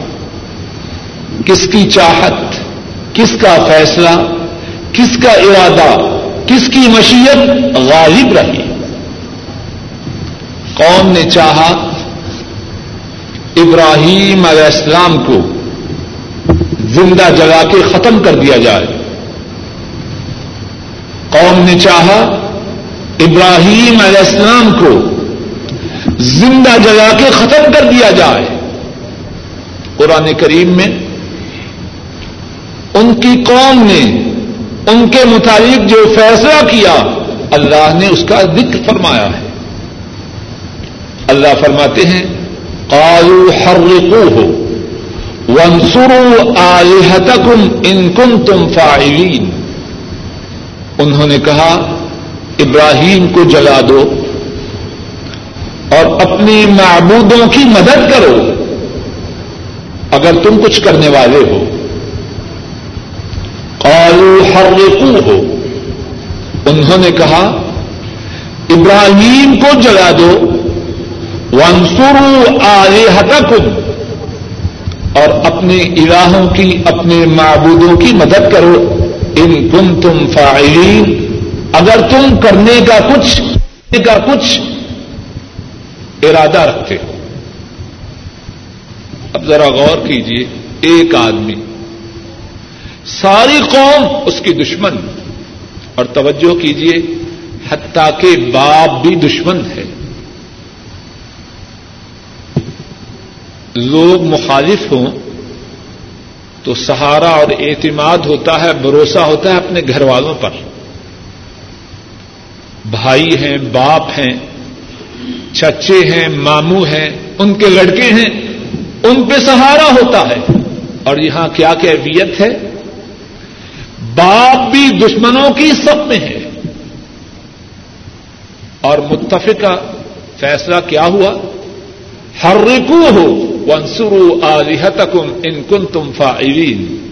کس کی چاہت، کس کا فیصلہ، کس کا ارادہ، کس کی مشیت غالب رہی۔ قوم نے چاہا ابراہیم علیہ السلام کو زندہ جلا کے ختم کر دیا جائے۔ قوم نے چاہا ابراہیم علیہ السلام کو زندہ جلا کے ختم کر دیا جائے۔ قرآن کریم میں ان کی قوم نے ان کے متعلق جو فیصلہ کیا، اللہ نے اس کا ذکر فرمایا ہے۔ اللہ فرماتے ہیں قالو حرقو ہو ونسرو آلحتکم ان کن تم فائلین انہوں نے کہا، ابراہیم کو جلا دو اور اپنی معبودوں کی مدد کرو۔ اگر تم کچھ کرنے والے ہو۔ قالو حرقو ہو انہوں نے کہا، ابراہیم کو جلا دو۔ ونسرو آلحتکم اور اپنے الہوں کی، اپنے معبودوں کی مدد کرو۔ ان کم تم فائلین اگر تم کرنے کا کچھ کا کچھ ارادہ رکھتے ہو۔ اب ذرا غور کیجیے ایک آدمی، ساری قوم اس کی دشمن، اور توجہ کیجیے حتیٰ کہ باپ بھی دشمن ہے۔ لوگ مخالف ہوں تو سہارا اور اعتماد ہوتا ہے، بھروسہ ہوتا ہے اپنے گھر والوں پر۔ بھائی ہیں، باپ ہیں، چچے ہیں، ماموں ہیں، ان کے لڑکے ہیں، ان پہ سہارا ہوتا ہے۔ اور یہاں کیا کیفیت ہے؟ باپ بھی دشمنوں کی سب میں ہے۔ اور متفقہ فیصلہ کیا ہوا؟ ہر رکو ہو ونسرو آلحتکم ان کن تم فائرین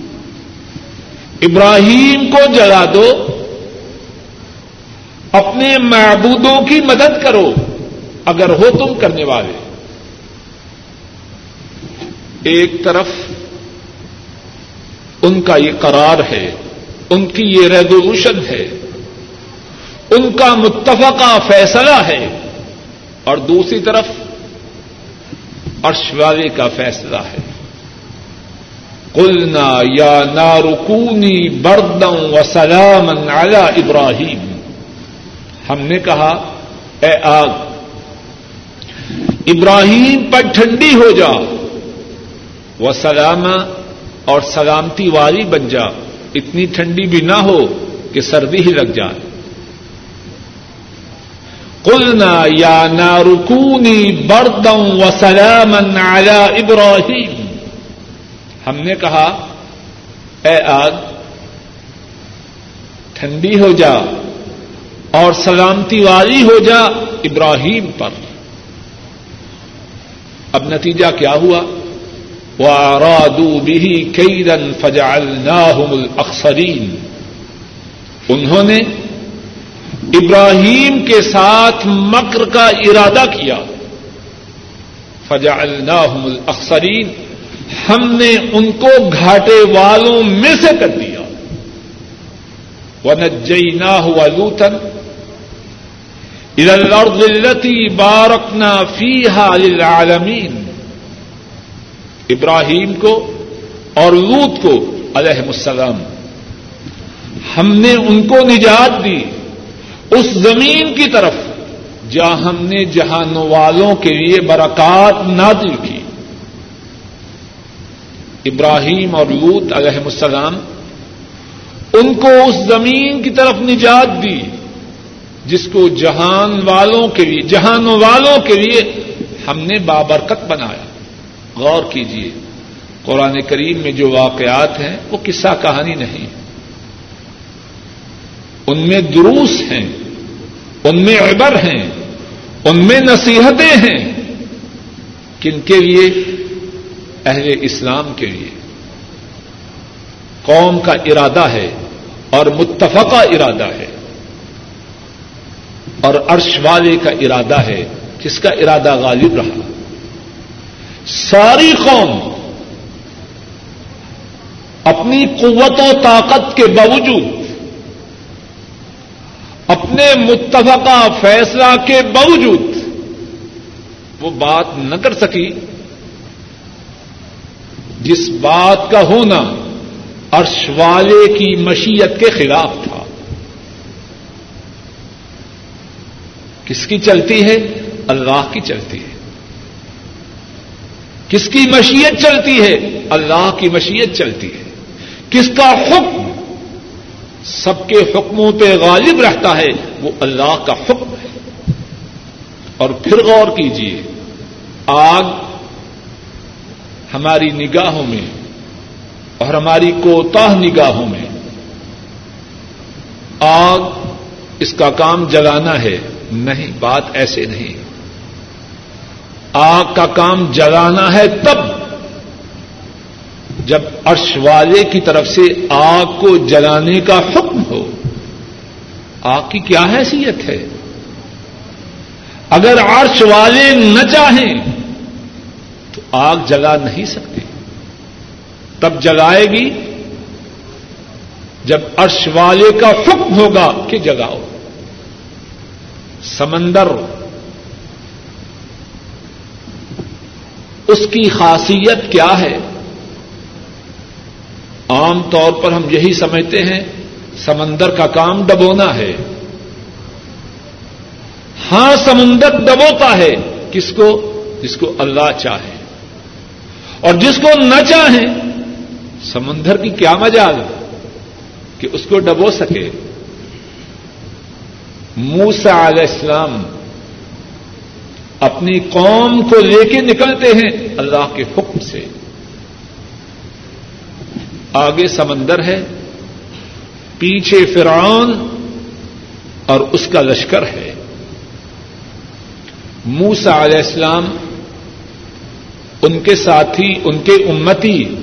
ابراہیم کو جلا دو۔ اپنے معبودوں کی مدد کرو، اگر ہو تم کرنے والے۔ ایک طرف ان کا یہ قرار ہے، ان کی یہ ریزولوشن ہے۔ ان کا متفقہ فیصلہ ہے۔ اور دوسری طرف عرش والے کا فیصلہ ہے۔ کلنا یا نارکونی بردم و سلام علی ابراہیم۔ ہم نے کہا، اے آگ، ابراہیم پر ٹھنڈی ہو جا وہ سلام اور سلامتی والی بن جا۔ اتنی ٹھنڈی بھی نہ ہو کہ سردی ہی لگ جائے۔ قلنا یا نارکونی بردم و سلام علی ابراہیم ہم نے کہا، اے آگ ٹھنڈی ہو جا اور سلامتی والی ہو جا ابراہیم پر۔ اب نتیجہ کیا ہوا؟ وَأَرَادُوا بِهِ كَيْدًا فَجَعَلْنَاهُمُ الْأَخْسَرِينَ۔ انہوں نے ابراہیم کے ساتھ مکر کا ارادہ کیا۔ فجا اللہ الاخسرین، ہم نے ان کو گھاٹے والوں میں سے کر دیا۔ ونجینا ہوا لوتن الارض بارکنا فیحا للعالمین۔ ابراہیم کو اور لوت کو علیہ السلام، ہم نے ان کو نجات دی۔ اس زمین کی طرف۔ جہاں ہم نے جہانوں والوں کے لیے برکات نادل کی۔ ابراہیم اور لوت علیہ السلام ان کو اس زمین کی طرف نجات دی، جس کو جہان والوں کے لیے، جہانوں والوں کے لیے ہم نے بابرکت بنایا۔ غور کیجیے قرآن کریم میں جو واقعات ہیں وہ قصہ کہانی نہیں۔ ان میں دروس ہیں۔ ان میں عبر ہیں، ان میں نصیحتیں ہیں کن کے لیے؟ اہل اسلام کے لیے۔ قوم کا ارادہ ہے اور متفقہ ارادہ ہے۔ اور عرش والے کا ارادہ ہے، جس کا ارادہ غالب رہا۔ ساری قوم اپنی قوت و طاقت کے باوجود اپنے متفقہ فیصلہ کے باوجود وہ بات نہ کر سکی۔ جس بات کا ہونا عرش والے کی مشیت کے خلاف تھا۔ کس کی چلتی ہے؟ اللہ کی چلتی ہے۔ کس کی مشیت چلتی ہے؟ اللہ کی مشیت چلتی ہے۔ کس کا حکم سب کے حکموں پہ غالب رہتا ہے، وہ اللہ کا حکم ہے۔ اور پھر غور کیجیے آگ ہماری نگاہوں میں اور ہماری کوتا نگاہوں میں، آگ اس کا کام جلانا ہے۔ نہیں، بات ایسے نہیں۔ آگ کا کام جلانا ہے تب جب عرش والے کی طرف سے آگ کو جلانے کا حکم ہو، آگ کی کیا حیثیت ہے؟ اگر عرش والے نہ چاہیں تو آگ جلا نہیں سکتے۔ تب جلائے گی جب عرش والے کا حکم ہوگا کہ جگاؤ سمندر اس کی خاصیت کیا ہے؟ عام طور پر ہم یہی سمجھتے ہیں، سمندر کا کام ڈبونا ہے۔ ہاں سمندر ڈبوتا ہے، کس کو؟ جس کو اللہ چاہے۔ اور جس کو نہ چاہے، سمندر کی کیا مجال؟ کہ اس کو ڈبو سکے۔ موسا علیہ السلام اپنی قوم کو لے کے نکلتے ہیں اللہ کے حکم سے۔ آگے سمندر ہے، پیچھے فرعون اور اس کا لشکر ہے۔ موسا علیہ السلام ان کے ساتھی، ان کے امتی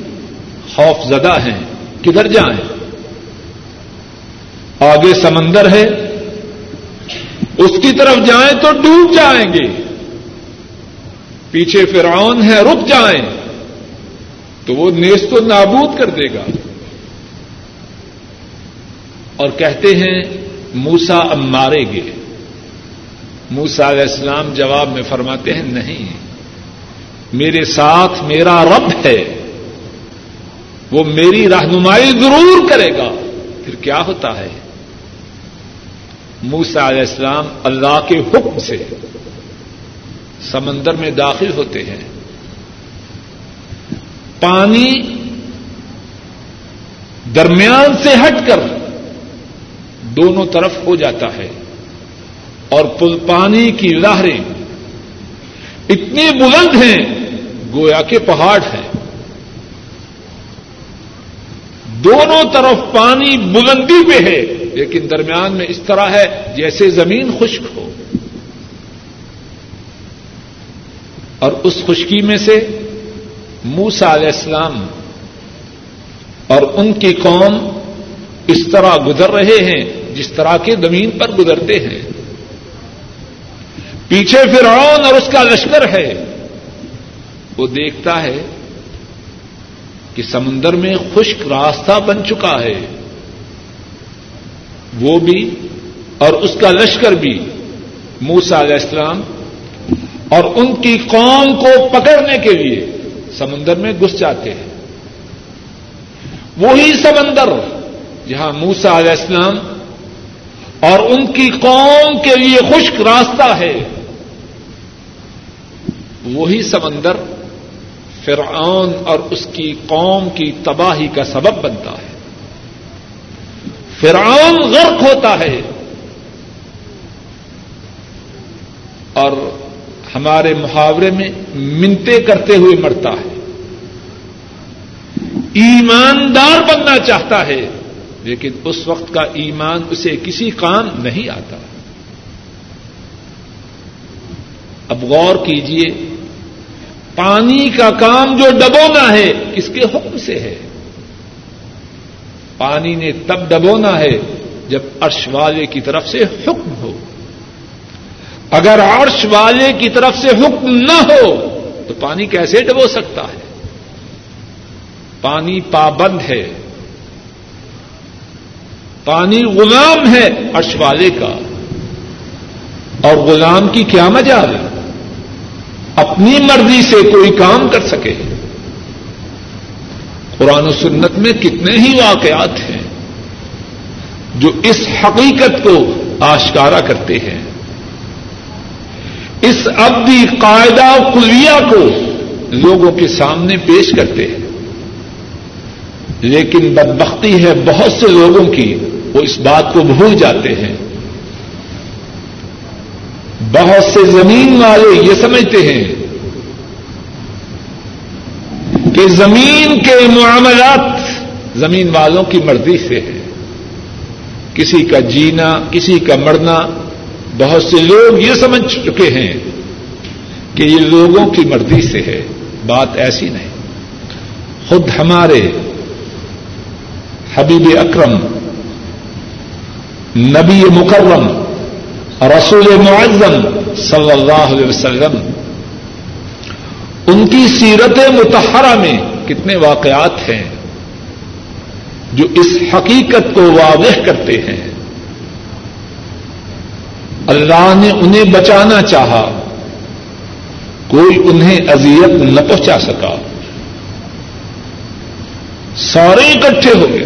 خوف زدہ ہیں۔ کدھر جائیں؟ آگے سمندر ہے، اس کی طرف جائیں تو ڈوب جائیں گے۔ پیچھے فرعون ہے، رک جائیں۔ تو وہ نیز تو نابود کر دے گا۔ اور کہتے ہیں موسا اب مارے گے۔ موسا علیہ السلام جواب میں فرماتے ہیں، نہیں۔ میرے ساتھ میرا رب ہے۔ وہ میری رہنمائی ضرور کرے گا۔ پھر کیا ہوتا ہے؟ موسا علیہ السلام اللہ کے حکم سے سمندر میں داخل ہوتے ہیں۔ پانی درمیان سے ہٹ کر دونوں طرف ہو جاتا ہے اور پل پانی کی لہریں اتنی بلند ہیں، گویا کے پہاڑ ہیں۔ دونوں طرف پانی بلندی پہ ہے، لیکن درمیان میں اس طرح ہے جیسے زمین خشک ہو۔ اور اس خشکی میں سے موسا علیہ السلام اور ان کی قوم اس طرح گزر رہے ہیں جس طرح کے زمین پر گزرتے ہیں۔ پیچھے فرعون اور اس کا لشکر ہے۔ وہ دیکھتا ہے کہ سمندر میں خشک راستہ بن چکا ہے۔ وہ بھی اور اس کا لشکر بھی موسا علیہ السلام اور ان کی قوم کو پکڑنے کے لیے۔ سمندر میں گھس جاتے ہیں۔ وہی سمندر جہاں موسا علیہ السلام اور ان کی قوم کے لیے خشک راستہ ہے۔ وہی سمندر فرعون اور اس کی قوم کی تباہی کا سبب بنتا ہے۔ فرعون غرق ہوتا ہے۔ اور ہمارے محاورے میں منتے کرتے ہوئے مرتا ہے۔ ایماندار بننا چاہتا ہے، لیکن اس وقت کا ایمان اسے کسی کام نہیں آتا۔ اب غور کیجیے پانی کا کام جو ڈبونا ہے، کس کے حکم سے ہے؟ پانی نے تب ڈبونا ہے جب عرش والے کی طرف سے حکم ہو۔ اگر عرش والے کی طرف سے حکم نہ ہو تو پانی کیسے ڈبو سکتا ہے؟ پانی پابند ہے۔ پانی غلام ہے عرش والے کا۔ اور غلام کی کیا مجال اپنی مرضی سے کوئی کام کر سکے۔ قرآن و سنت میں کتنے ہی واقعات ہیں جو اس حقیقت کو آشکارا کرتے ہیں۔ اس ابدی قاعدہ کلیہ کو لوگوں کے سامنے پیش کرتے ہیں۔ لیکن بدبختی ہے بہت سے لوگوں کی، وہ اس بات کو بھول جاتے ہیں۔ بہت سے زمین والے یہ سمجھتے ہیں کہ زمین کے معاملات زمین والوں کی مرضی سے ہے کسی کا جینا، کسی کا مرنا بہت سے لوگ یہ سمجھ چکے ہیں کہ یہ لوگوں کی مرضی سے ہے، بات ایسی نہیں۔ خود ہمارے حبیب اکرم، نبی مکرم، رسول معظم صلی اللہ علیہ وسلم، ان کی سیرت متحرہ میں کتنے واقعات ہیں جو اس حقیقت کو واضح کرتے ہیں۔ اللہ نے انہیں بچانا چاہا، کوئی انہیں اذیت نہ پہنچا سکا۔ سارے اکٹھے ہو گئے۔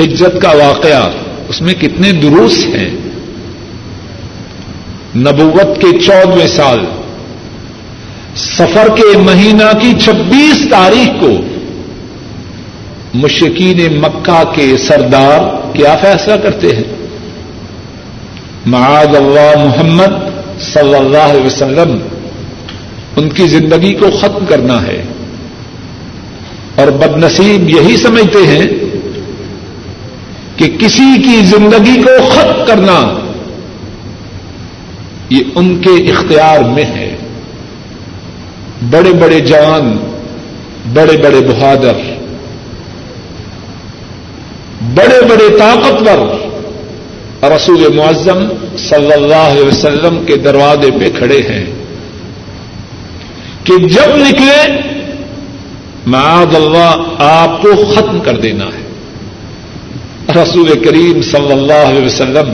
ہجرت کا واقعہ، اس میں کتنے دروس ہیں۔ نبوت کے چودویں سال، سفر کے مہینہ کی چھبیس تاریخ کو مشکین مکہ کے سردار کیا فیصلہ کرتے ہیں؟ معاذ اللہ محمد صلی اللہ علیہ وسلم، ان کی زندگی کو ختم کرنا ہے۔ اور بد نصیب یہی سمجھتے ہیں کہ کسی کی زندگی کو ختم کرنا یہ ان کے اختیار میں ہے۔ بڑے بڑے جوان بڑے بڑے بہادر بڑے بڑے طاقتور رسول معظم صلی اللہ علیہ وسلم کے دروازے پہ کھڑے ہیں کہ جب نکلے، معاذ اللہ آپ کو ختم کر دینا ہے۔ رسول کریم صلی اللہ علیہ وسلم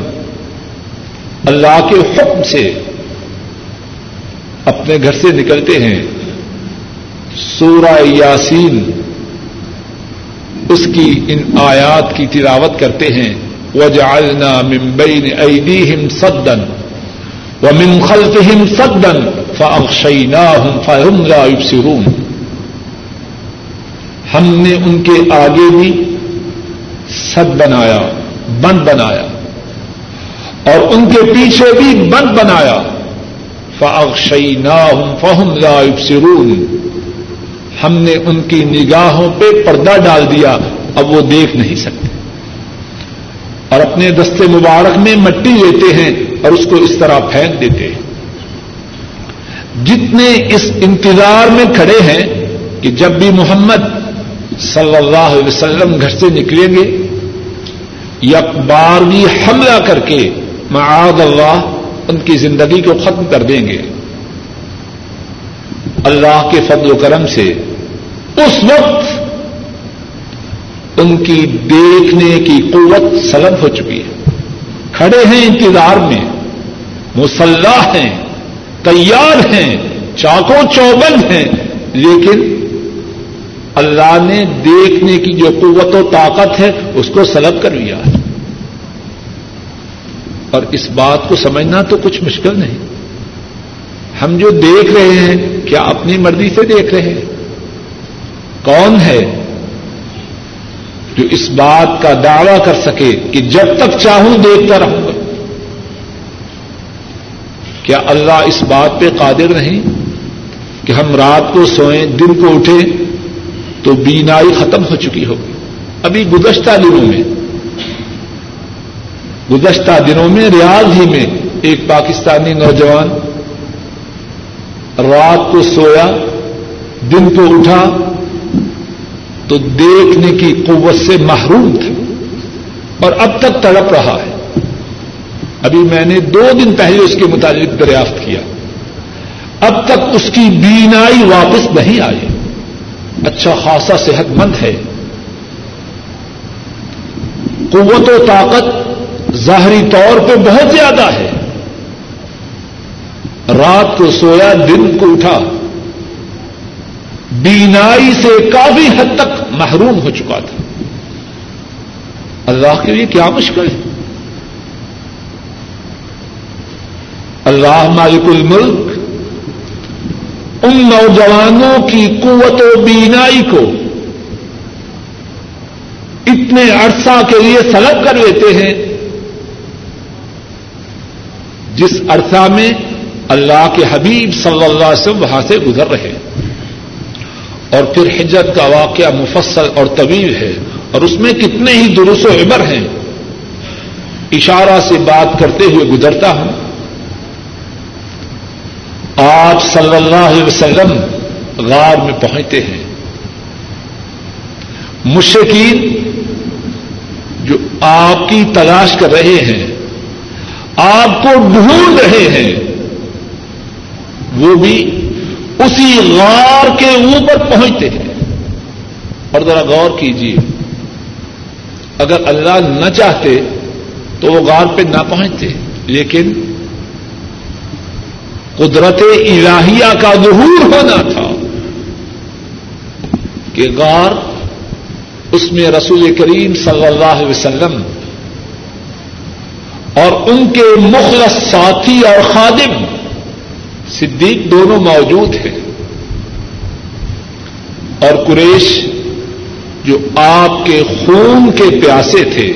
اللہ کے حکم سے اپنے گھر سے نکلتے ہیں۔ سورہ یاسین اس کی ان آیات کی تلاوت کرتے ہیں۔ وجعلنا من بين أيديهم صدا ومن خلفهم صدا فأغشيناهم فهم لا يبصرون۔ ہم نے ان کے آگے بھی سد بنایا، بند بنایا۔ اور ان کے پیچھے بھی بند بنایا۔ فأغشيناهم فهم لا يبصرون۔ ہم نے ان کی نگاہوں پہ پردہ ڈال دیا، اب وہ دیکھ نہیں سکتے۔ اور اپنے دستے مبارک میں مٹی لیتے ہیں اور اس کو اس طرح پھینک دیتے ہیں۔ جتنے اس انتظار میں کھڑے ہیں کہ جب بھی محمد صلی اللہ علیہ وسلم گھر سے نکلیں گے یا بار بھی حملہ کر کے معاذ اللہ ان کی زندگی کو ختم کر دیں گے۔ اللہ کے فضل و کرم سے اس وقت ان کی دیکھنے کی قوت سلب ہو چکی ہے۔ کھڑے ہیں انتظار میں، مسلح ہیں، تیار ہیں، چاقو چوبند ہیں، لیکن اللہ نے دیکھنے کی جو قوت و طاقت ہے، اس کو سلب کر لیا ہے۔ اور اس بات کو سمجھنا تو کچھ مشکل نہیں۔ ہم جو دیکھ رہے ہیں، کیا اپنی مرضی سے دیکھ رہے ہیں؟ کون ہے جو اس بات کا دعوی کر سکے کہ جب تک چاہوں دیکھتا رہوں گا۔ کیا اللہ اس بات پہ قادر نہیں کہ ہم رات کو سوئیں، دن کو اٹھیں تو بینائی ختم ہو چکی ہوگی؟ ابھی گزشتہ دنوں میں، گزشتہ دنوں میں ریاض ہی میں ایک پاکستانی نوجوان رات کو سویا، دن کو اٹھا تو دیکھنے کی قوت سے محروم تھا اور اب تک تڑپ رہا ہے۔ ابھی میں نے دو دن پہلے اس کے متعلق دریافت کیا۔ اب تک اس کی بینائی واپس نہیں آئی۔ اچھا خاصا صحت مند ہے۔ قوت و طاقت ظاہری طور پہ بہت زیادہ ہے۔ رات کو سویا دن کو اٹھا۔ بینائی سے کافی حد تک محروم ہو چکا تھا۔ اللہ کے لیے کیا مشکل ہے؟ اللہ مالک الملک، ان نوجوانوں کی قوت و بینائی کو اتنے عرصہ کے لیے سلب کر لیتے ہیں، جس عرصہ میں اللہ کے حبیب صلی اللہ علیہ وسلم وہاں سے گزر رہے۔ اور پھر حجت کا واقعہ مفصل اور طویل ہے اور اس میں کتنے ہی درست و عبر ہیں۔ اشارہ سے بات کرتے ہوئے گزرتا ہوں۔ آپ صلی اللہ علیہ وسلم غار میں پہنچتے ہیں۔ مشکین جو آپ کی تلاش کر رہے ہیں، آپ کو ڈھونڈ رہے ہیں۔ وہ بھی اسی غار کے اوپر پہنچتے ہیں۔ اور ذرا غور کیجیے اگر اللہ نہ چاہتے تو وہ غار پہ نہ پہنچتے، لیکن قدرت الہیہ کا ظہور ہونا تھا کہ غار اس میں رسول کریم صلی اللہ علیہ وسلم اور ان کے مخلص ساتھی اور خادم صدیق دونوں موجود ہیں۔ اور قریش جو آپ کے خون کے پیاسے تھے،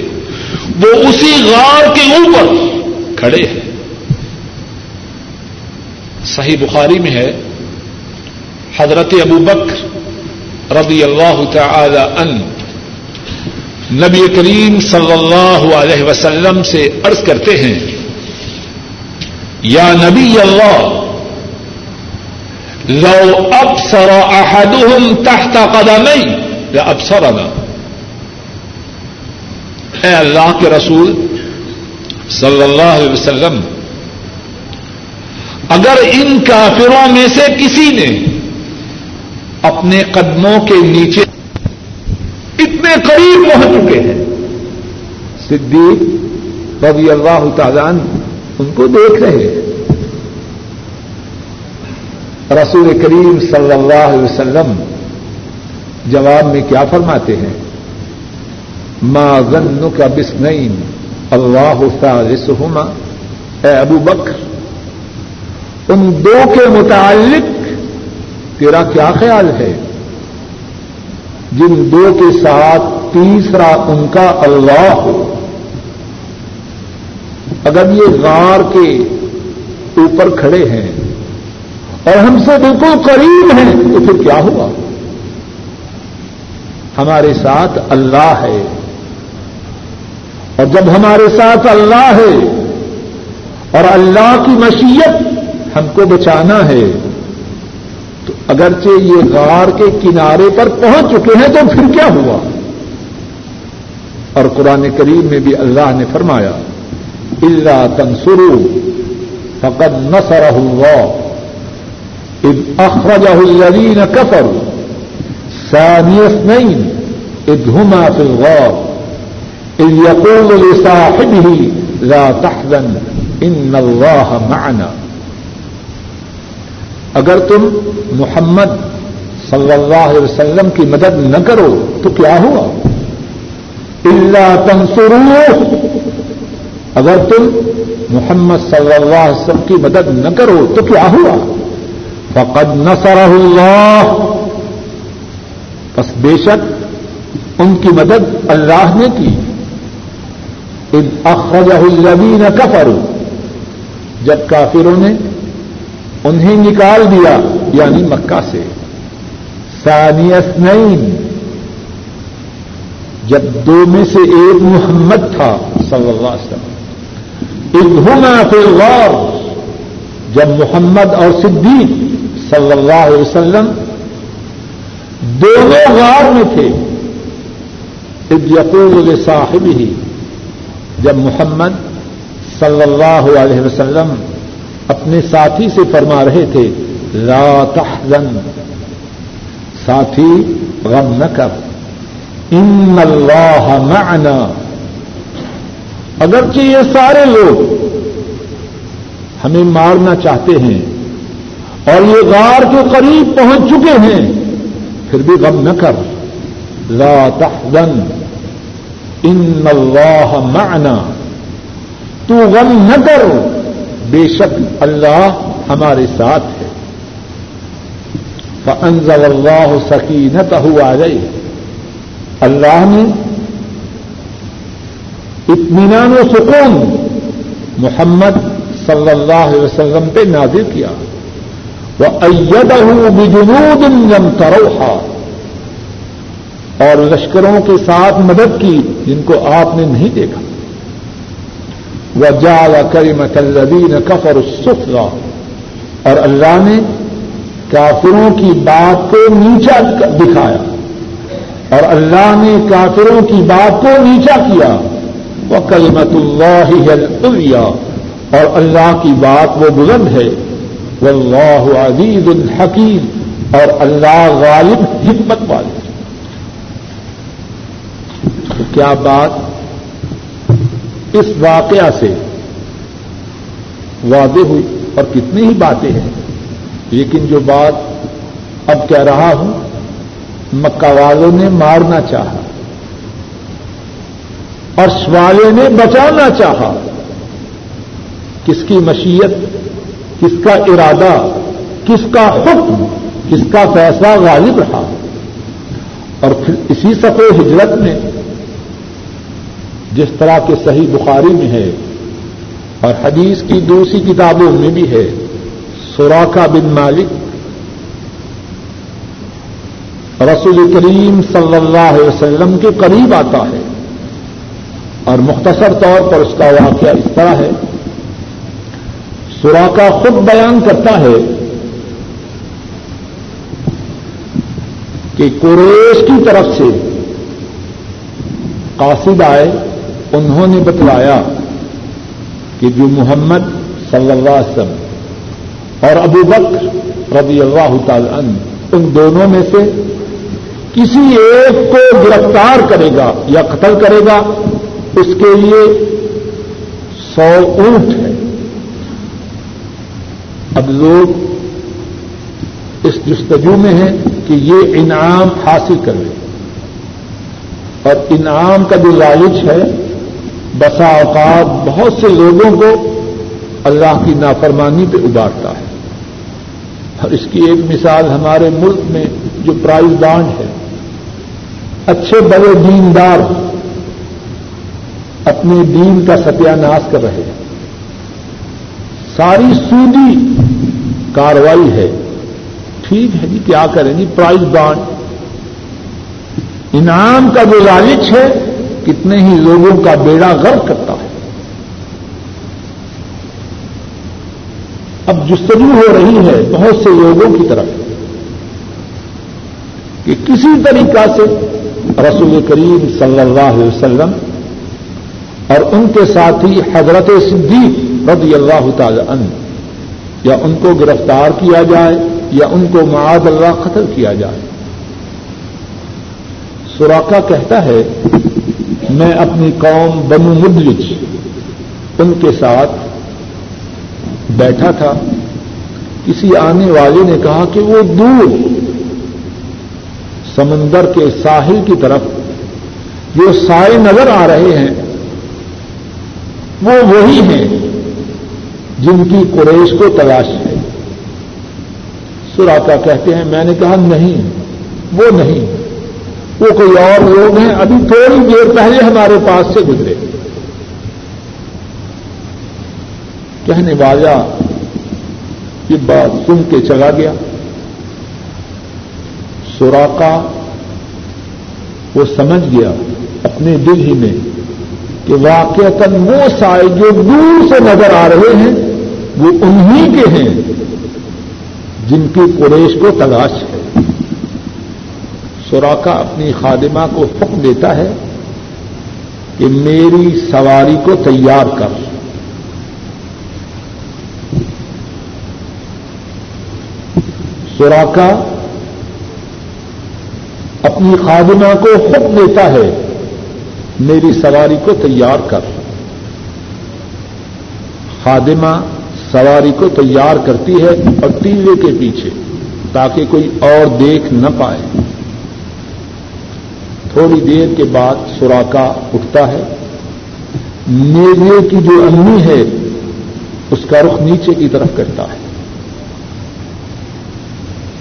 وہ اسی غار کے اوپر کھڑے ہیں۔ صحیح بخاری میں ہے، حضرت ابو بکر رضی اللہ تعالی ان نبی کریم صلی اللہ علیہ وسلم سے عرض کرتے ہیں، یا نبی اللہ لو ابصر احدهم تحت قدمي لابصرنا اے اللہ کے رسول صلی اللہ علیہ وسلم، اگر ان کافروں میں سے کسی نے اپنے قدموں کے نیچے اتنے قریب پہنچ چکے ہیں، صدیق رضی اللہ تعالیٰ ان کو دیکھ رہے ہیں۔ رسول کریم صلی اللہ علیہ وسلم جواب میں کیا فرماتے ہیں؟ ما ظن کا بسنین اللہ ثالثهما اے ابو بکر، ان دو کے متعلق تیرا کیا خیال ہے؟ جن دو کے ساتھ تیسرا ان کا اللہ ہو۔ اگر یہ غار کے اوپر کھڑے ہیں اور ہم سے بالکل قریب ہیں. تو پھر کیا ہوا؟ ہمارے ساتھ اللہ ہے. اور جب ہمارے ساتھ اللہ ہے اور اللہ کی مشیت ہم کو بچانا ہے، تو اگرچہ یہ غار کے کنارے پر پہنچ چکے ہیں، تو پھر کیا ہوا؟ اور قرآن کریم میں بھی اللہ نے فرمایا اللہ تنسرو فقد نصرہ اللہ اذ اخرجه الذين كفروا. ثاني اثنين، اذ هما في الغار. اذ يقول لصاحبه، لا تحزن، ان الله معنا. اگر تم محمد صلی اللہ علیہ وسلم کی مدد نہ کرو، تو کیا ہوا؟ اللہ تنسرو اگر تم محمد صلی اللہ علیہ وسلم کی مدد نہ کرو، تو کیا ہوا؟ فقد نصر اللہ۔ بس بے شک ان کی مدد اللہ نے کی۔ ان اخرجہ الذین کفروا۔ جب کافروں نے انہیں نکال دیا یعنی مکہ سے۔ سانیس نئی جب دو میں سے ایک محمد تھا، صلی اللہ علیہ وسلم۔ ادھما فی غور جب محمد اور صدیق صلی اللہ علیہ وسلم دونوں غار میں تھے۔ یقول صاحب ہی جب محمد صلی اللہ علیہ وسلم اپنے ساتھی سے فرما رہے تھے، لا تحزن، ساتھی، غم نہ کر۔ ان اللہ معنا۔ اگرچہ یہ سارے لوگ ہمیں مارنا چاہتے ہیں اور یہ غار کے قریب پہنچ چکے ہیں، پھر بھی غم نہ کر۔ لا تحزن۔ ان اللہ معنا۔ تو غم نہ کر۔ بے شک اللہ ہمارے ساتھ ہے۔ فانزل اللہ سکینت ہوا گئی اللہ نے اطمینان و سکون محمد صلی اللہ علیہ وسلم پہ نازل کیا۔ بجنود لم تروحا اور لشکروں کے ساتھ مدد کی جن کو آپ نے نہیں دیکھا۔ وہ جال کریمت الدین کفر السفلا اور اللہ نے کافروں کی بات کو نیچا دکھایا۔ اور اللہ نے کافروں کی بات کو نیچا کیا۔ وہ کلمت اللہ اور اللہ کی بات وہ بلند ہے۔ وہ اللہ عزیز الحکیم اور اللہ غالب حکمت والے تو کیا بات اس واقعہ سے واضح ہوئی؟ اور کتنی ہی باتیں ہیں، لیکن جو بات اب کہہ رہا ہوں، مکہ والوں نے مارنا چاہا اور والے نے بچانا چاہا۔ کس کی مشیت؟ کس کا ارادہ، کس کا حکم، کس کا فیصلہ غالب رہا۔ اور پھر اسی سفر ہجرت میں، جس طرح کے صحیح بخاری میں ہے، اور حدیث کی دوسری کتابوں میں بھی ہے سوراخا بن مالک، رسول کریم صلی اللہ علیہ وسلم کے قریب آتا ہے۔ اور مختصر طور پر اس کا واقعہ اس طرح ہے۔ سوراخا خود بیان کرتا ہے کہ قریش کی طرف سے قاصد آئے، انہوں نے بتلایا کہ جو محمد صلی اللہ علیہ وسلم اور ابو بکر رضی اللہ تعالی عنہ، ان دونوں میں سے کسی ایک کو گرفتار کرے گا یا قتل کرے گا، اس کے لیے سو اونٹ اب لوگ اس جستجو میں ہیں کہ یہ انعام حاصل کر لیں۔ اور انعام کا جو لالچ ہے، بسا اوقات بہت سے لوگوں کو اللہ کی نافرمانی پہ ابارتا ہے۔ اور اس کی ایک مثال ہمارے ملک میں جو پرائز بانڈ ہے، اچھے بڑے دیندار اپنے دین کا ستیہ ناش کر رہے ہیں۔ ساری سودی کاروائی ہے۔ ٹھیک ہے جی کیا کریں گی پرائز بانڈ۔ انعام کا جو لالچ ہے، کتنے ہی لوگوں کا بیڑا غرق کرتا ہے۔ اب جستجو ہو رہی ہے بہت سے لوگوں کی طرف کہ کسی طریقہ سے رسول کریم صلی اللہ علیہ وسلم اور ان کے ساتھی حضرت صدیق رضی اللہ تعالی عنہ، یا ان کو گرفتار کیا جائے، یا ان کو معاذ اللہ قتل کیا جائے۔ سوراخا کہتا ہے، میں اپنی قوم بنو مدلج، ان کے ساتھ بیٹھا تھا۔ کسی آنے والے نے کہا کہ وہ دور سمندر کے ساحل کی طرف جو سائے نظر آ رہے ہیں، وہ وہی ہیں۔ جن کی قریش کو تلاش ہے۔ سراکا کہتے ہیں، میں نے کہا، نہیں، وہ نہیں۔ وہ کوئی اور لوگ ہیں، ابھی تھوڑی دیر پہلے ہمارے پاس سے گزرے۔ کہنے والا یہ بات سن کے چلا گیا۔ سوراقا وہ سمجھ گیا اپنے دل ہی میں کہ واقع وہ سائے جو دور سے نظر آ رہے ہیں وہ انہی کے ہیں جن کی قریش کو تلاش ہے۔ سوراخا اپنی خادمہ کو حکم دیتا ہے کہ میری سواری کو تیار کر۔ سوراخا اپنی خادمہ کو حکم دیتا ہے میری سواری کو تیار کر۔ خادمہ سواری کو تیار کرتی ہے اور ٹیلے کے پیچھے تاکہ کوئی اور دیکھ نہ پائے۔ تھوڑی دیر کے بعد سوراخا اٹھتا ہے۔ نیزے کی جو امی ہے، اس کا رخ نیچے کی طرف کرتا ہے۔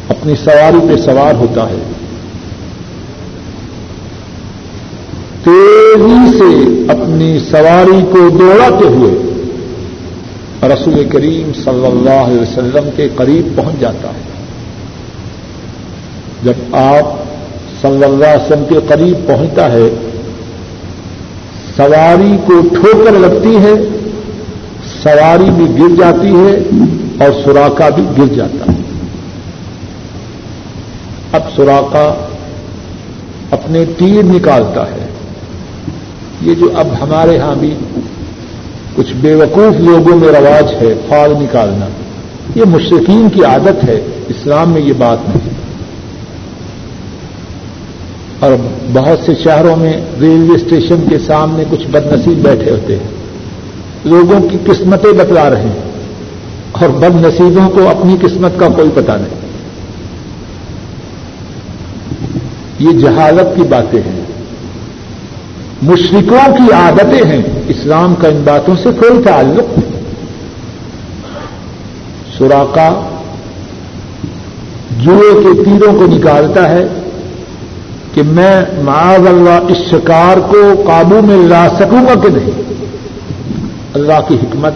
اپنی سواری پہ سوار ہوتا ہے۔ تیزی سے اپنی سواری کو دوڑاتے ہوئے رسول کریم صلی اللہ علیہ وسلم کے قریب پہنچ جاتا ہے جب آپ صلی اللہ علیہ وسلم کے قریب پہنچتا ہے، سواری کو ٹھوکر لگتی ہے، سواری بھی گر جاتی ہے اور سوراخا بھی گر جاتا ہے۔ اب سوراخا اپنے تیر نکالتا ہے۔ یہ جو اب ہمارے ہاں بھی کچھ بے وقوف لوگوں میں رواج ہے، فال نکالنا۔ یہ مشرقین کی عادت ہے، اسلام میں یہ بات نہیں۔ اور بہت سے شہروں میں ریلوے اسٹیشن کے سامنے کچھ بد نصیب بیٹھے ہوتے ہیں۔ لوگوں کی قسمتیں بتلا رہے ہیں۔ اور بد نصیبوں کو اپنی قسمت کا کوئی پتہ نہیں۔ یہ جہالت کی باتیں ہیں۔ مشرقوں کی عادتیں ہیں۔ اسلام کا ان باتوں سے کوئی تعلق نہیں۔ سوراخا جوئے کے تیروں کو نکالتا ہے کہ میں معاذ اللہ اس شکار کو قابو میں لا سکوں گا کہ نہیں۔ اللہ کی حکمت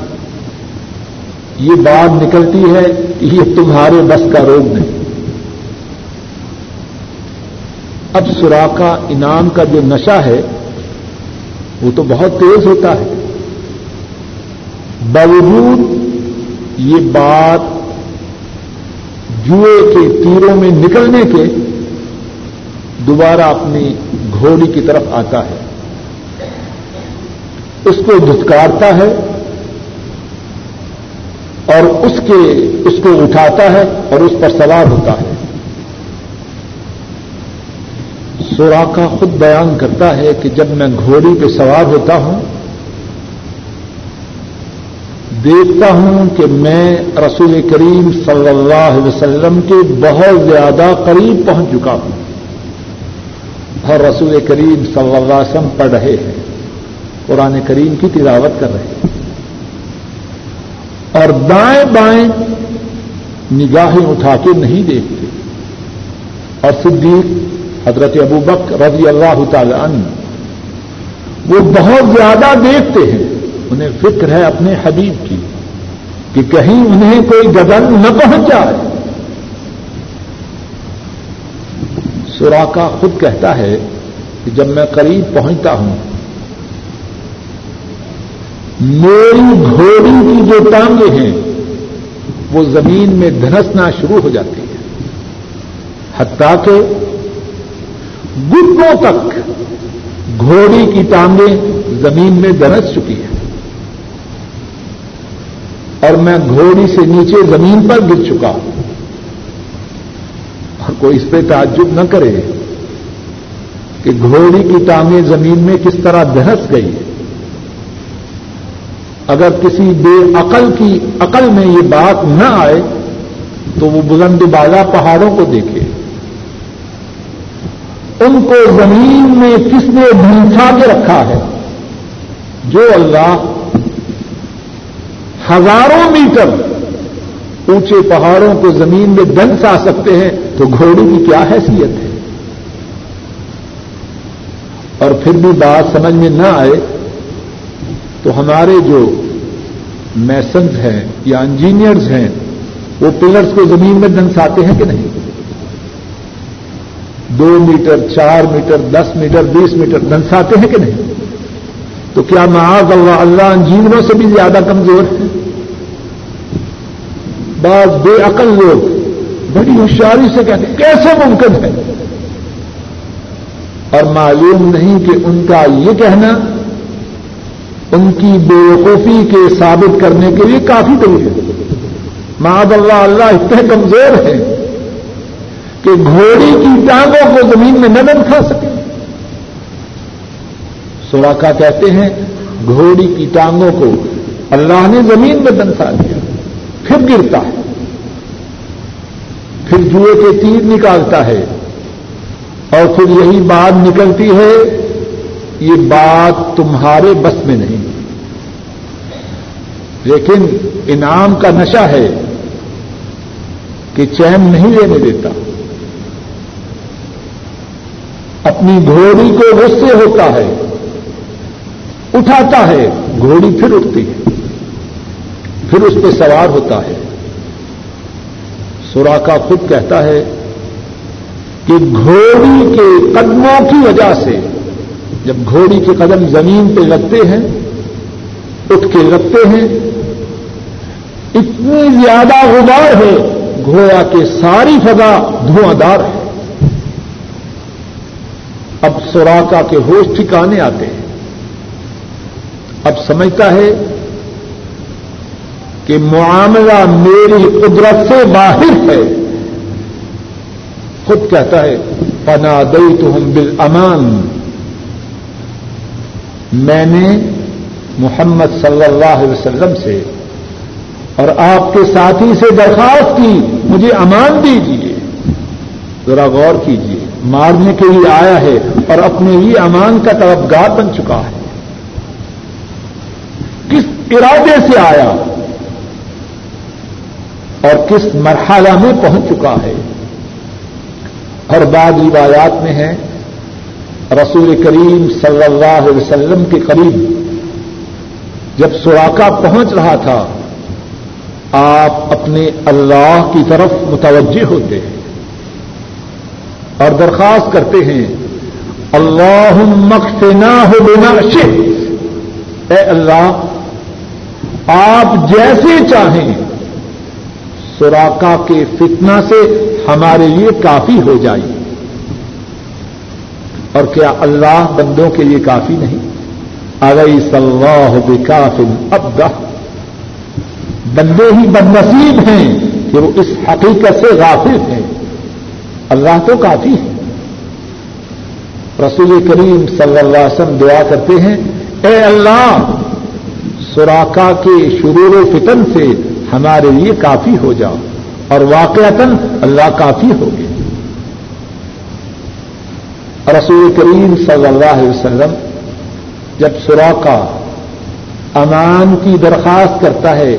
یہ بات نکلتی ہے کہ یہ تمہارے بس کا روگ نہیں۔ اب سوراخا انعام کا جو نشہ ہے وہ تو بہت تیز ہوتا ہے۔ باوجود یہ بات جوئے کے تیروں میں نکلنے کے دوبارہ اپنی گھوڑی کی طرف آتا ہے۔ اس کو دھتکارتا ہے اور اس کے، اس کو اٹھاتا ہے اور اس پر سوار ہوتا ہے۔ سوراخا خود بیان کرتا ہے کہ جب میں گھوڑی پہ سوار ہوتا ہوں، دیکھتا ہوں کہ میں رسول کریم صلی اللہ علیہ وسلم کے بہت زیادہ قریب پہنچ چکا ہوں۔ اور رسول کریم صلی اللہ علیہ وسلم پڑھ رہے ہیں، قرآن کریم کی تلاوت کر رہے ہیں۔ اور دائیں بائیں نگاہیں اٹھا کے نہیں دیکھتے۔ اور صدیق حضرت ابو بک رضی اللہ تعالی عنہ، وہ بہت زیادہ دیکھتے ہیں، انہیں فکر ہے اپنے حبیب کی، کہ کہیں انہیں کوئی گدن نہ پہنچ جائے سوراخا خود کہتا ہے کہ جب میں قریب پہنچتا ہوں، میری گھوڑی کی جو ٹانگیں ہیں، وہ زمین میں دھنسنا شروع ہو جاتی ہے حتیٰ کہ گٹوں تک گھوڑی کی ٹانگیں زمین میں درس چکی ہے اور میں گھوڑی سے نیچے زمین پر گر چکا ہوں۔ اور کوئی اس پہ تعجب نہ کرے کہ گھوڑی کی ٹانگیں زمین میں کس طرح دہس گئی اگر کسی بے عقل کی عقل میں یہ بات نہ آئے تو وہ بلند بالا پہاڑوں کو دیکھے۔ ان کو زمین میں کس نے بھنسا کے رکھا ہے؟ جو اللہ ہزاروں میٹر اونچے پہاڑوں کو زمین میں دنس آ سکتے ہیں تو گھوڑی کی کیا حیثیت ہے؟ اور پھر بھی بات سمجھ میں نہ آئے تو ہمارے جو میسنز ہیں یا انجینئرز ہیں، وہ پلرز کو زمین میں دنساتے ہیں کہ نہیں؟ دو میٹر، چار میٹر، دس میٹر، بیس میٹر دنساتے ہیں کہ نہیں؟ تو کیا معاذ اللہ اللہ انجینوں سے بھی زیادہ کمزور ہے بعض بے عقل لوگ بڑی ہوشیاری سے کہتے ہیں، کیسے ممکن ہے؟ اور معلوم نہیں کہ ان کا یہ کہنا ان کی بے وقوفی کے ثابت کرنے کے لیے کافی دلیل ہے معاذ اللہ اللہ اتنے کمزور ہیں۔ کہ گھوڑی کی ٹانگوں کو زمین میں نہ کھا سکے۔ سوراخا کہتے ہیں، گھوڑی کی ٹانگوں کو اللہ نے زمین میں دنسا دیا، پھر گرتا ہے۔ پھر جوئے کے تیر نکالتا ہے۔ اور پھر یہی بات نکلتی ہے، یہ بات تمہارے بس میں نہیں۔ لیکن انعام کا نشہ ہے کہ چین نہیں لینے دیتا۔ اپنی گھوڑی کو غصے ہوتا ہے، اٹھاتا ہے، گھوڑی پھر اٹھتی ہے، پھر اس پہ سوار ہوتا ہے۔ سوراخا خود کہتا ہے کہ گھوڑی کے قدموں کی وجہ سے، جب گھوڑی کے قدم زمین پہ لگتے ہیں، اٹھ کے لگتے ہیں، اتنی زیادہ غبار ہے گھوڑا کے ساری فضا دھواں دار ہے۔ اب سوراخا کے ہوش ٹھکانے آتے ہیں۔ اب سمجھتا ہے کہ معاملہ میری قدرت سے باہر ہے۔ خود کہتا ہے پنا دئی تو ہم بل امان میں نے محمد صلی اللہ علیہ وسلم سے اور آپ کے ساتھی سے درخواست کی، مجھے امان دیجیے۔ ذرا غور کیجیے۔ مارنے کے لیے آیا ہے اور اپنے ہی امان کا طلبگار بن چکا ہے۔ کس ارادے سے آیا؟ اور کس مرحلہ میں پہنچ چکا ہے؟ اور بعض روایات میں ہے، رسول کریم صلی اللہ علیہ وسلم کے قریب جب سوراخا پہنچ رہا تھا، آپ اپنے اللہ کی طرف متوجہ ہوتے ہیں۔ اور درخواست کرتے ہیں اللہ مخنا ہو بنا اے اللہ، آپ جیسے چاہیں سوراخا کے فتنہ سے ہمارے لیے کافی ہو جائے۔ اور کیا اللہ بندوں کے لیے کافی نہیں؟ اگئی صلاح بکافل ابدا بندے ہی بد نصیب ہیں کہ وہ اس حقیقت سے غافل ہیں۔ اللہ تو کافی ہے۔ رسول کریم صلی اللہ علیہ وسلم دعا کرتے ہیں، اے اللہ سوراخا کے شرور و فتن سے ہمارے لیے کافی ہو جاؤ اور واقعتا اللہ کافی ہو گئے۔ رسول کریم صلی اللہ علیہ وسلم جب سوراخا امان کی درخواست کرتا ہے،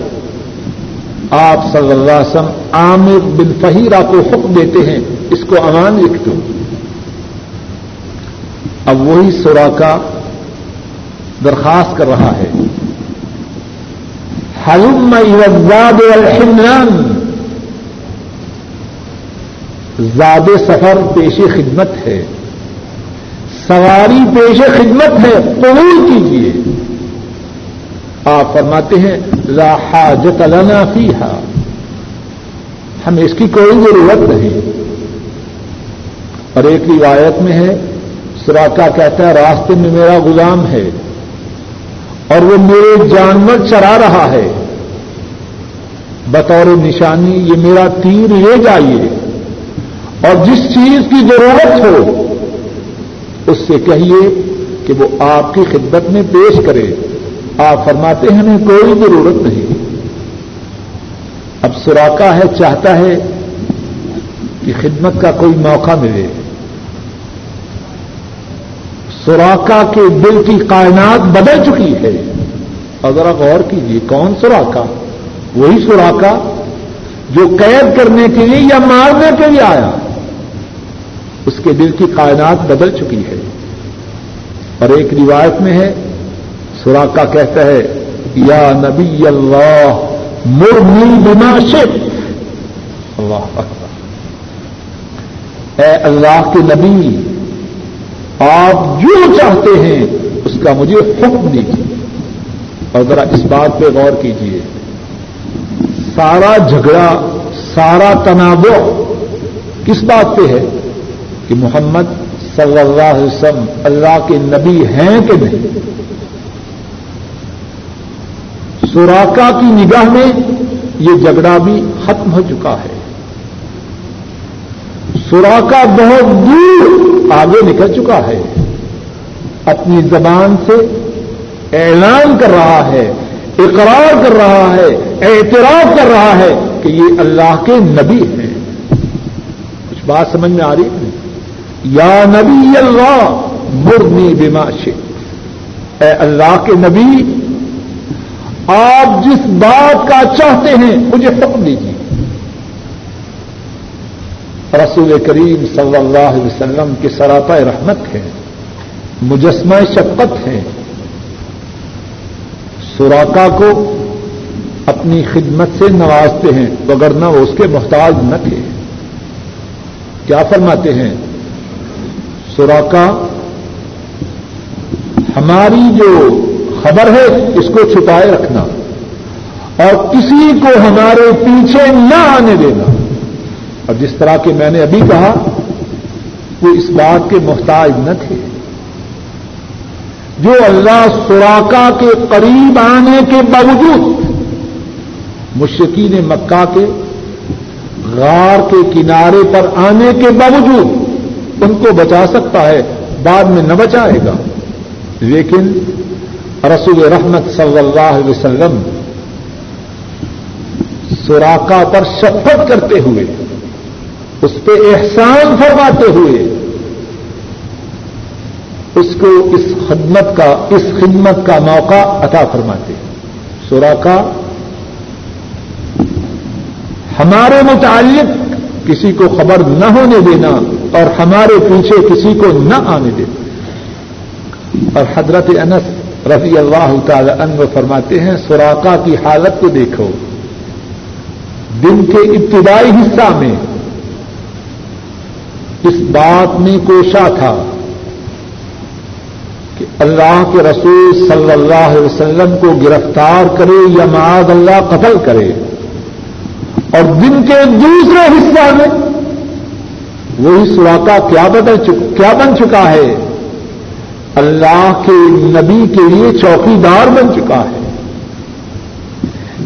آپ صلی اللہ علیہ وسلم عامر بن فہیرہ کو حکم دیتے ہیں اس کو امان لکھ دو اب وہی سوراخا درخواست کر رہا ہے۔ حلم الزاد الحمران زاد سفر پیش خدمت ہے۔ سواری پیش خدمت ہے۔ قبول کیجیے آپ فرماتے ہیں، لا حاجت لنا فیہا۔ ہمیں اس کی کوئی ضرورت نہیں۔ اور ایک روایت میں ہے، سراکا کہتا ہے، راستے میں میرا غلام ہے اور وہ میرے جانور چرا رہا ہے۔ بطور نشانی، یہ میرا تیر لے جائیے اور جس چیز کی ضرورت ہو، اس سے کہیے کہ وہ آپ کی خدمت میں پیش کرے۔ آپ فرماتے ہیں، ہمیں کوئی ضرورت نہیں۔ اب سوراخا ہے، چاہتا ہے کہ خدمت کا کوئی موقع ملے۔ سوراخا کے دل کی کائنات بدل چکی ہے۔ اور ذرا غور کیجیے کون سوراخا وہی سوراخا جو قید کرنے کے لیے یا مارنے کے لیے آیا۔ اس کے دل کی کائنات بدل چکی ہے۔ اور ایک روایت میں ہے سوراخا کہتا ہے، یا نبی اللہ، مرنی بنا شف اللہ اے اللہ کے نبی آپ جو چاہتے ہیں، اس کا مجھے حکم دیجیے اور ذرا اس بات پہ غور کیجیے سارا جھگڑا، سارا تنازع کس بات پہ ہے؟ کہ محمد صلی اللہ علیہ وسلم اللہ کے نبی ہیں کہ نہیں؟ سوراکا کی نگاہ میں یہ جھگڑا بھی ختم ہو چکا ہے۔ سوراکا بہت دور آگے نکل چکا ہے۔ اپنی زبان سے اعلان کر رہا ہے، اقرار کر رہا ہے، اعتراف کر رہا ہے کہ یہ اللہ کے نبی ہیں۔ کچھ بات سمجھ میں آ رہی ہے؟ یا نبی اللہ، مرنی بماش اے اللہ کے نبی، آپ جس بات کا چاہتے ہیں، مجھے حکم دیجیے رسول کریم صلی اللہ علیہ وسلم کے سراپا رحمت ہے، مجسمہ شفقت ہے۔ سوراکا کو اپنی خدمت سے نوازتے ہیں، وگرنہ وہ اس کے محتاج نہ تھے۔ کیا فرماتے ہیں؟ سوراکا ہماری جو خبر ہے، اس کو چھپائے رکھنا اور کسی کو ہمارے پیچھے نہ آنے دینا۔ اور جس طرح کہ میں نے ابھی کہا، وہ اس بات کے محتاج نہ تھے۔ جو اللہ سوراکا کے قریب آنے کے باوجود مشکین مکہ کے غار کے کنارے پر آنے کے باوجود ان کو بچا سکتا ہے، بعد میں نہ بچائے گا۔ لیکن رسول رحمت صلی اللہ علیہ وسلم سوراخا پر شفت کرتے ہوئے اس پہ احسان فرماتے ہوئے اس کو اس خدمت کا، اس خدمت کا موقع عطا فرماتے سوراخا ہمارے متعلق کسی کو خبر نہ ہونے دینا اور ہمارے پیچھے کسی کو نہ آنے دینا۔ اور حضرت انس رضی اللہ تعالی عنہ فرماتے ہیں سوراقا کی حالت کو دیکھو۔ دن کے ابتدائی حصہ میں اس بات میں کوشا تھا کہ اللہ کے رسول صلی اللہ علیہ وسلم کو گرفتار کرے یا معاذ اللہ قتل کرے اور دن کے دوسرے حصہ میں وہی سوراخا کیا بدل کیا بن چکا ہے؟ اللہ کے نبی کے لیے چوکی دار بن چکا ہے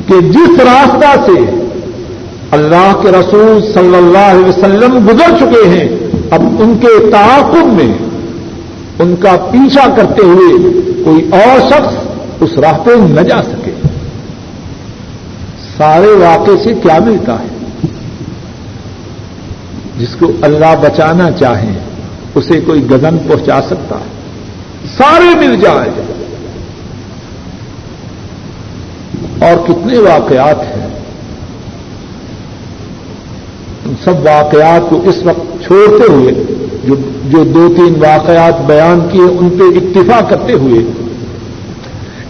کہ جس راستہ سے اللہ کے رسول صلی اللہ علیہ وسلم گزر چکے ہیں۔ اب ان کے تعاقب میں ان کا پیچھا کرتے ہوئے کوئی اور شخص اس راہ پہ نہ جا سکے۔ سارے واقعے سے کیا ملتا ہے؟ جس کو اللہ بچانا چاہے، اسے کوئی گزن پہنچا سکتا ہے۔ سارے مل جائیں اور کتنے واقعات ہیں۔ سب واقعات کو اس وقت چھوڑتے ہوئے، جو جو دو تین واقعات بیان کیے، ان پہ اکتفا کرتے ہوئے،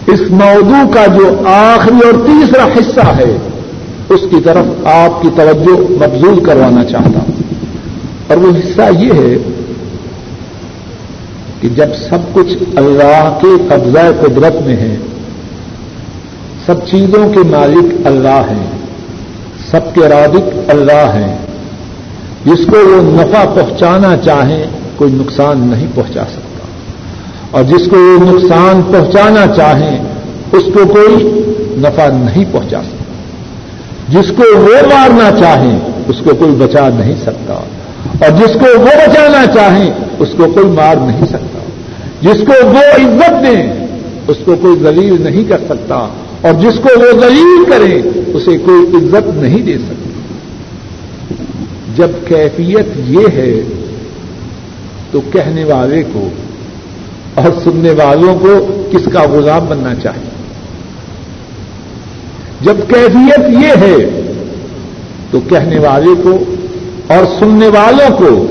اس موضوع کا جو آخری اور تیسرا حصہ ہے، اس کی طرف آپ کی توجہ مبزول کروانا چاہتا ہوں۔ اور وہ حصہ یہ ہے کہ جب سب کچھ اللہ کے قبضہ قدرت میں ہے، سب چیزوں کے مالک اللہ ہیں، سب کے رادق اللہ ہیں جس کو وہ نفع پہنچانا چاہیں کوئی نقصان نہیں پہنچا سکتا۔ اور جس کو وہ نقصان پہنچانا چاہیں اس کو کوئی نفع نہیں پہنچا سکتا۔ جس کو وہ مارنا چاہیں اس کو کوئی بچا نہیں سکتا۔ اور جس کو وہ بچانا چاہیں اس کو کوئی مار نہیں سکتا۔ جس کو وہ عزت دیں اس کو کوئی ذلیل نہیں کر سکتا۔ اور جس کو وہ ذلیل کریں اسے کوئی عزت نہیں دے سکتا۔ جب کیفیت یہ ہے تو کہنے والے کو اور سننے والوں کو کس کا غلام بننا چاہیے؟ جب کیفیت یہ ہے تو کہنے والے کو اور سننے والوں کو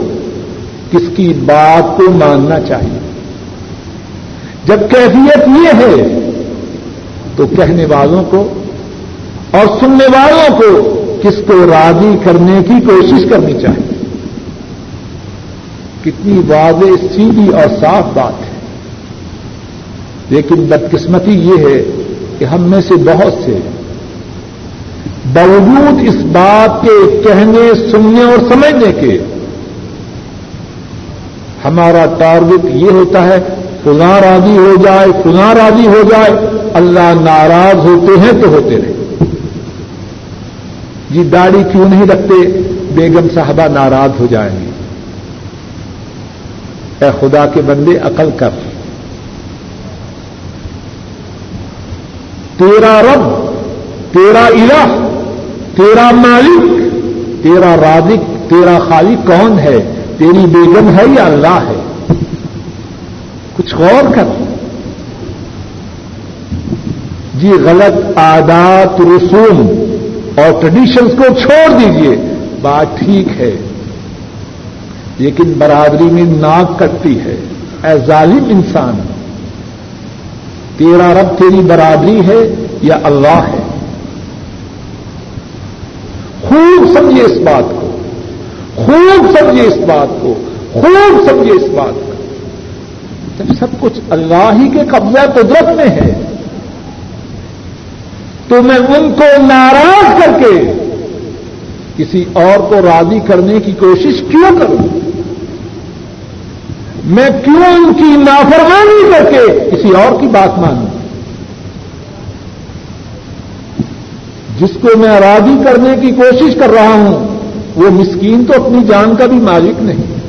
کس کی بات کو ماننا چاہیے؟ جب کیفیت یہ ہے تو کہنے والوں کو اور سننے والوں کو کس کو راضی کرنے کی کوشش کرنی چاہیے۔ کتنی واضح، سیدھی اور صاف بات ہے۔ لیکن بدقسمتی یہ ہے کہ ہم میں سے بہت سے باوجود اس بات کے کہنے، سننے اور سمجھنے کے ہمارا ٹارگٹ یہ ہوتا ہے، فلاں راضی ہو جائے، فلاں راضی ہو جائے، اللہ ناراض ہوتے ہیں تو ہوتے رہے۔ جی داڑھی کیوں نہیں رکھتے؟ بیگم صاحبہ ناراض ہو جائیں گے۔ اے خدا کے بندے، عقل کر۔ تیرا رب، تیرا الہ، تیرا مالک، تیرا رازق، تیرا خالق کون ہے؟ تیری بیگم ہے یا اللہ ہے؟ کچھ غور کر۔ جی غلط عادات رسوم۔ اور ٹریڈیشنس کو چھوڑ دیجیے بات ٹھیک ہے۔ لیکن برادری میں ناک کٹتی ہے۔ اے ظالم انسان، تیرا رب تیری برادری ہے یا اللہ ہے؟ خوب سمجھے اس بات کو۔ خوب سمجھے اس بات کو۔ خوب سمجھے اس بات کو۔ جب سب کچھ اللہ ہی کے قبضہ قدرت میں ہے تو میں ان کو ناراض کر کے کسی اور کو راضی کرنے کی کوشش کیوں کروں؟ میں کیوں ان کی نافرمانی کر کے کسی اور کی بات مانوں؟ جس کو میں راضی کرنے کی کوشش کر رہا ہوں، وہ مسکین تو اپنی جان کا بھی مالک نہیں۔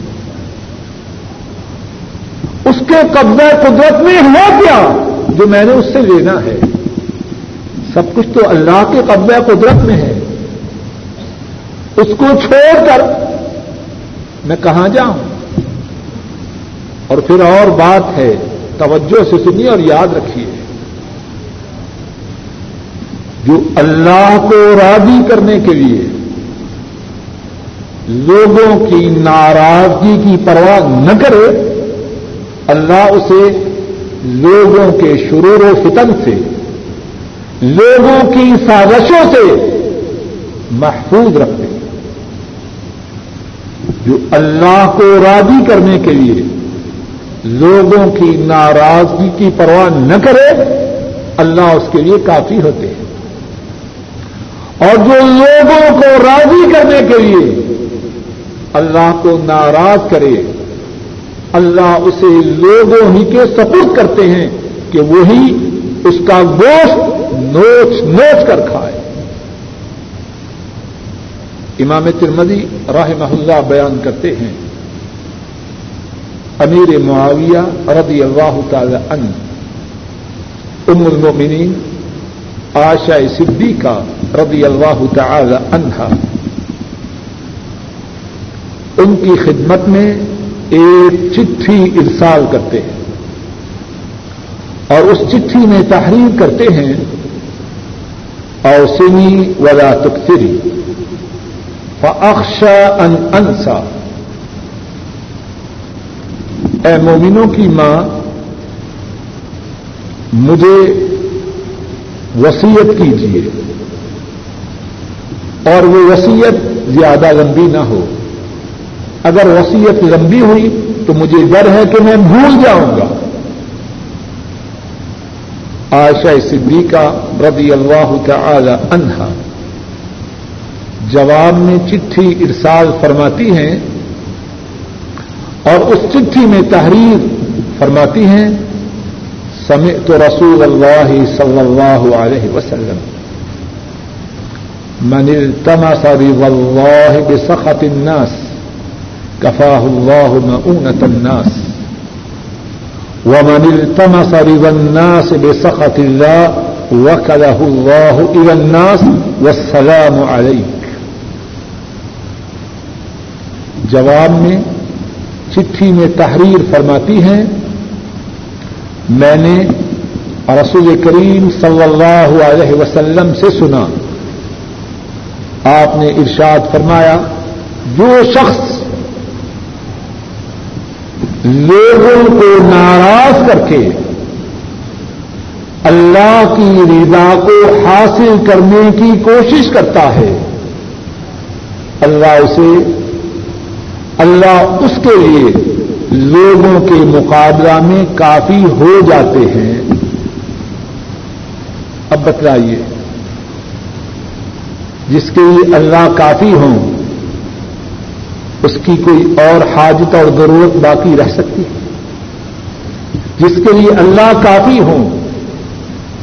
اس کے قبضہ قدرت میں ہوا کیا جو میں نے اس سے لینا ہے؟ سب کچھ تو اللہ کے قبضہ قدرت میں ہے۔ اس کو چھوڑ کر میں کہاں جاؤں؟ اور پھر اور بات ہے، توجہ سے سنیے اور یاد رکھیے۔ جو اللہ کو راضی کرنے کے لیے لوگوں کی ناراضگی کی پرواہ نہ کرے، اللہ اسے لوگوں کے شرور و فتن سے لوگوں کی سازشوں سے محفوظ رکھتے جو اللہ کو راضی کرنے کے لیے لوگوں کی ناراضگی کی پرواہ نہ کرے، اللہ اس کے لیے کافی ہوتے ہیں۔ اور جو لوگوں کو راضی کرنے کے لیے اللہ کو ناراض کرے، اللہ اسے لوگوں ہی کے سپورٹ کرتے ہیں کہ وہی اس کا گوشت نوچ نوچ کر کھائے۔ امام ترمدی راہ محلہ بیان کرتے ہیں، امیر معاویہ رضی اللہ تعالی عنہ، ام المؤمنین آشا صدیقہ رضی اللہ تعالی عنہا۔ ان کی خدمت میں ایک چٹھی ارسال کرتے ہیں اور اس چٹھی میں تحریر کرتے ہیں اوسنی ولا تکثری فاخشا ان انسا اے مومنوں کی ماں، مجھے وسیعت کیجیے، اور وہ وسیعت زیادہ لمبی نہ ہو۔ اگر وسیعت لمبی ہوئی تو مجھے ڈر ہے کہ میں بھول جاؤں گا۔ آشا صدیقہ رضی اللہ تعالی عنہا۔ جواب میں چٹھی ارسال فرماتی ہیں اور اس چٹھی میں تحریر فرماتی ہیں سمع تو رسول اللہ صلی اللہ علیہ وسلم۔ من التمس بالله بسخط الناس كفاه الله مؤونة الناس۔ ومن التمس رضا الناس بسخط الله وكله الله إلى الناس والسلام عليك. جواب میں چٹھی میں تحریر فرماتی ہیں میں نے رسول کریم صلی اللہ علیہ وسلم سے سنا۔ آپ نے ارشاد فرمایا، جو شخص لوگوں کو ناراض کر کے اللہ کی رضا کو حاصل کرنے کی کوشش کرتا ہے۔ اللہ اسے، اللہ اس کے لیے لوگوں کے مقابلہ میں کافی ہو جاتے ہیں۔ اب بتلائیے، جس کے لیے اللہ کافی ہوں، اس کی کوئی اور حاجت اور ضرورت باقی رہ سکتی ہے۔ جس کے لیے اللہ کافی ہوں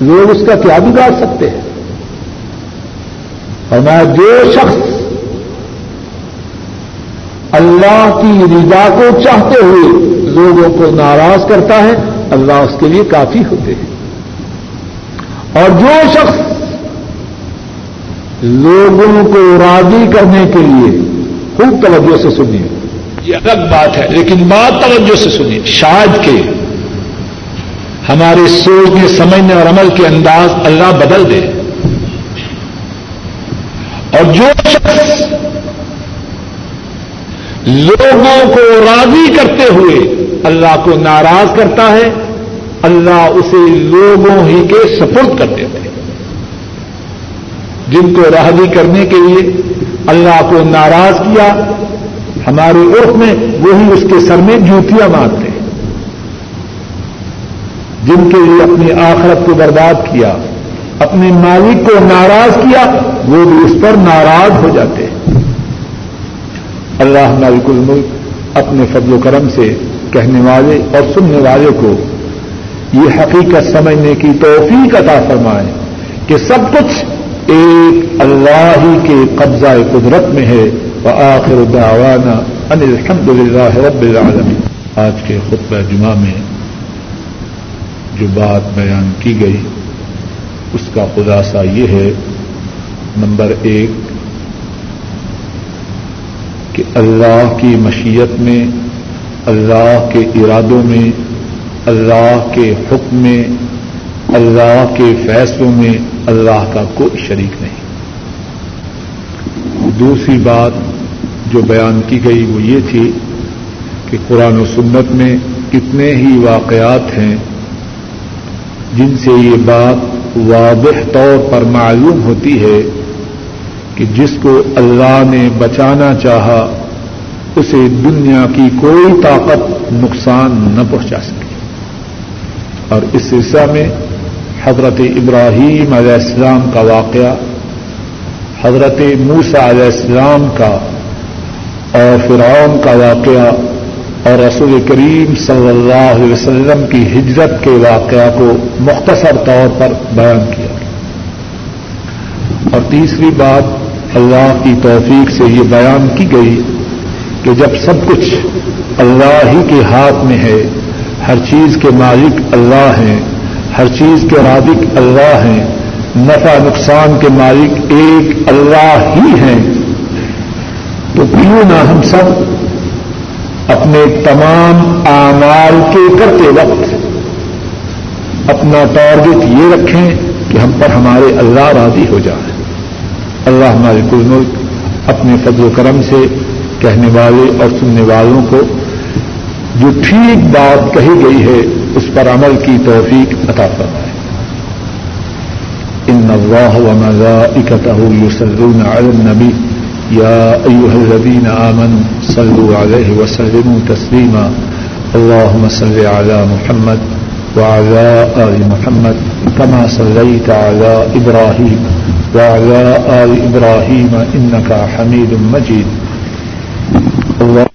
لوگ اس کا کیا بگاڑ سکتے ہیں؟ اور میں جو شخص اللہ کی رضا کو چاہتے ہوئے لوگوں کو ناراض کرتا ہے، اللہ اس کے لیے کافی ہوتے ہیں۔ اور جو شخص لوگوں کو راضی کرنے کے لیے خوب توجہ سے سنیے۔ یہ الگ بات ہے، لیکن بات توجہ سے سنیے، شاید کے ہمارے سوچنے سمجھنے اور عمل کے انداز اللہ بدل دے۔ اور جو شخص لوگوں کو راضی کرتے ہوئے اللہ کو ناراض کرتا ہے، اللہ اسے لوگوں ہی کے سپرد کر دیتے ہیں۔ جن کو راضی کرنے کے لیے اللہ کو ناراض کیا، ہمارے عرف میں وہی اس کے سر میں جوتیاں مارتے ہیں۔ جن کے لیے اپنی آخرت کو برباد کیا، اپنے مالک کو ناراض کیا، وہ بھی اس پر ناراض ہو جاتے ہیں۔ اللہ مالک الملک اپنے فضل و کرم سے کہنے والے اور سننے والے کو یہ حقیقت سمجھنے کی توفیق عطا فرمائے کہ سب کچھ ایک اللہ ہی کے قبضہ قدرت میں ہے۔ وہ آخر دعوانا ان الحمد للہ رب العالمین۔ آج کے خطبہ جمعہ میں جو بات بیان کی گئی، اس کا خلاصہ یہ ہے، نمبر ایک، کہ اللہ کی مشیت میں، اللہ کے ارادوں میں، اللہ کے حکم میں، اللہ کے فیصلوں میں اللہ کا کوئی شریک نہیں۔ دوسری بات جو بیان کی گئی وہ یہ تھی کہ قرآن و سنت میں کتنے ہی واقعات ہیں جن سے یہ بات واضح طور پر معلوم ہوتی ہے کہ جس کو اللہ نے بچانا چاہا، اسے دنیا کی کوئی طاقت نقصان نہ پہنچا سکے۔ اور اس سلسلہ میں حضرت ابراہیم علیہ السلام کا واقعہ، حضرت موسا علیہ السلام کا اور فرعون کا واقعہ اور رسول کریم صلی اللہ علیہ وسلم کی ہجرت کے واقعہ کو مختصر طور پر بیان کیا۔ اور تیسری بات، اللہ کی توفیق سے یہ بیان کی گئی کہ جب سب کچھ اللہ ہی کے ہاتھ میں ہے، ہر چیز کے مالک اللہ ہیں، ہر چیز کے رادق اللہ ہیں، نفع نقصان کے مالک ایک اللہ ہی ہیں، تو کیوں نہ ہم سب اپنے تمام اعمال کے کرتے وقت اپنا ٹارگیٹ یہ رکھیں کہ ہم پر ہمارے اللہ راضی ہو جائے۔ اللہ ہمارے کل ملک اپنے فضل و کرم سے کہنے والے اور سننے والوں کو جو ٹھیک بات کہی گئی ہے، اس پر عمل کی توفیق عطا فرمائے۔ ان اللہ وملائکتہ یصلون علی النبی۔ يا أيها الذين آمنوا صلوا عليه وسلموا تسليما. اللهم صل على محمد وعلى آل محمد كما صليت على إبراهيم وعلى آل إبراهيم إنك حميد مجيد. الله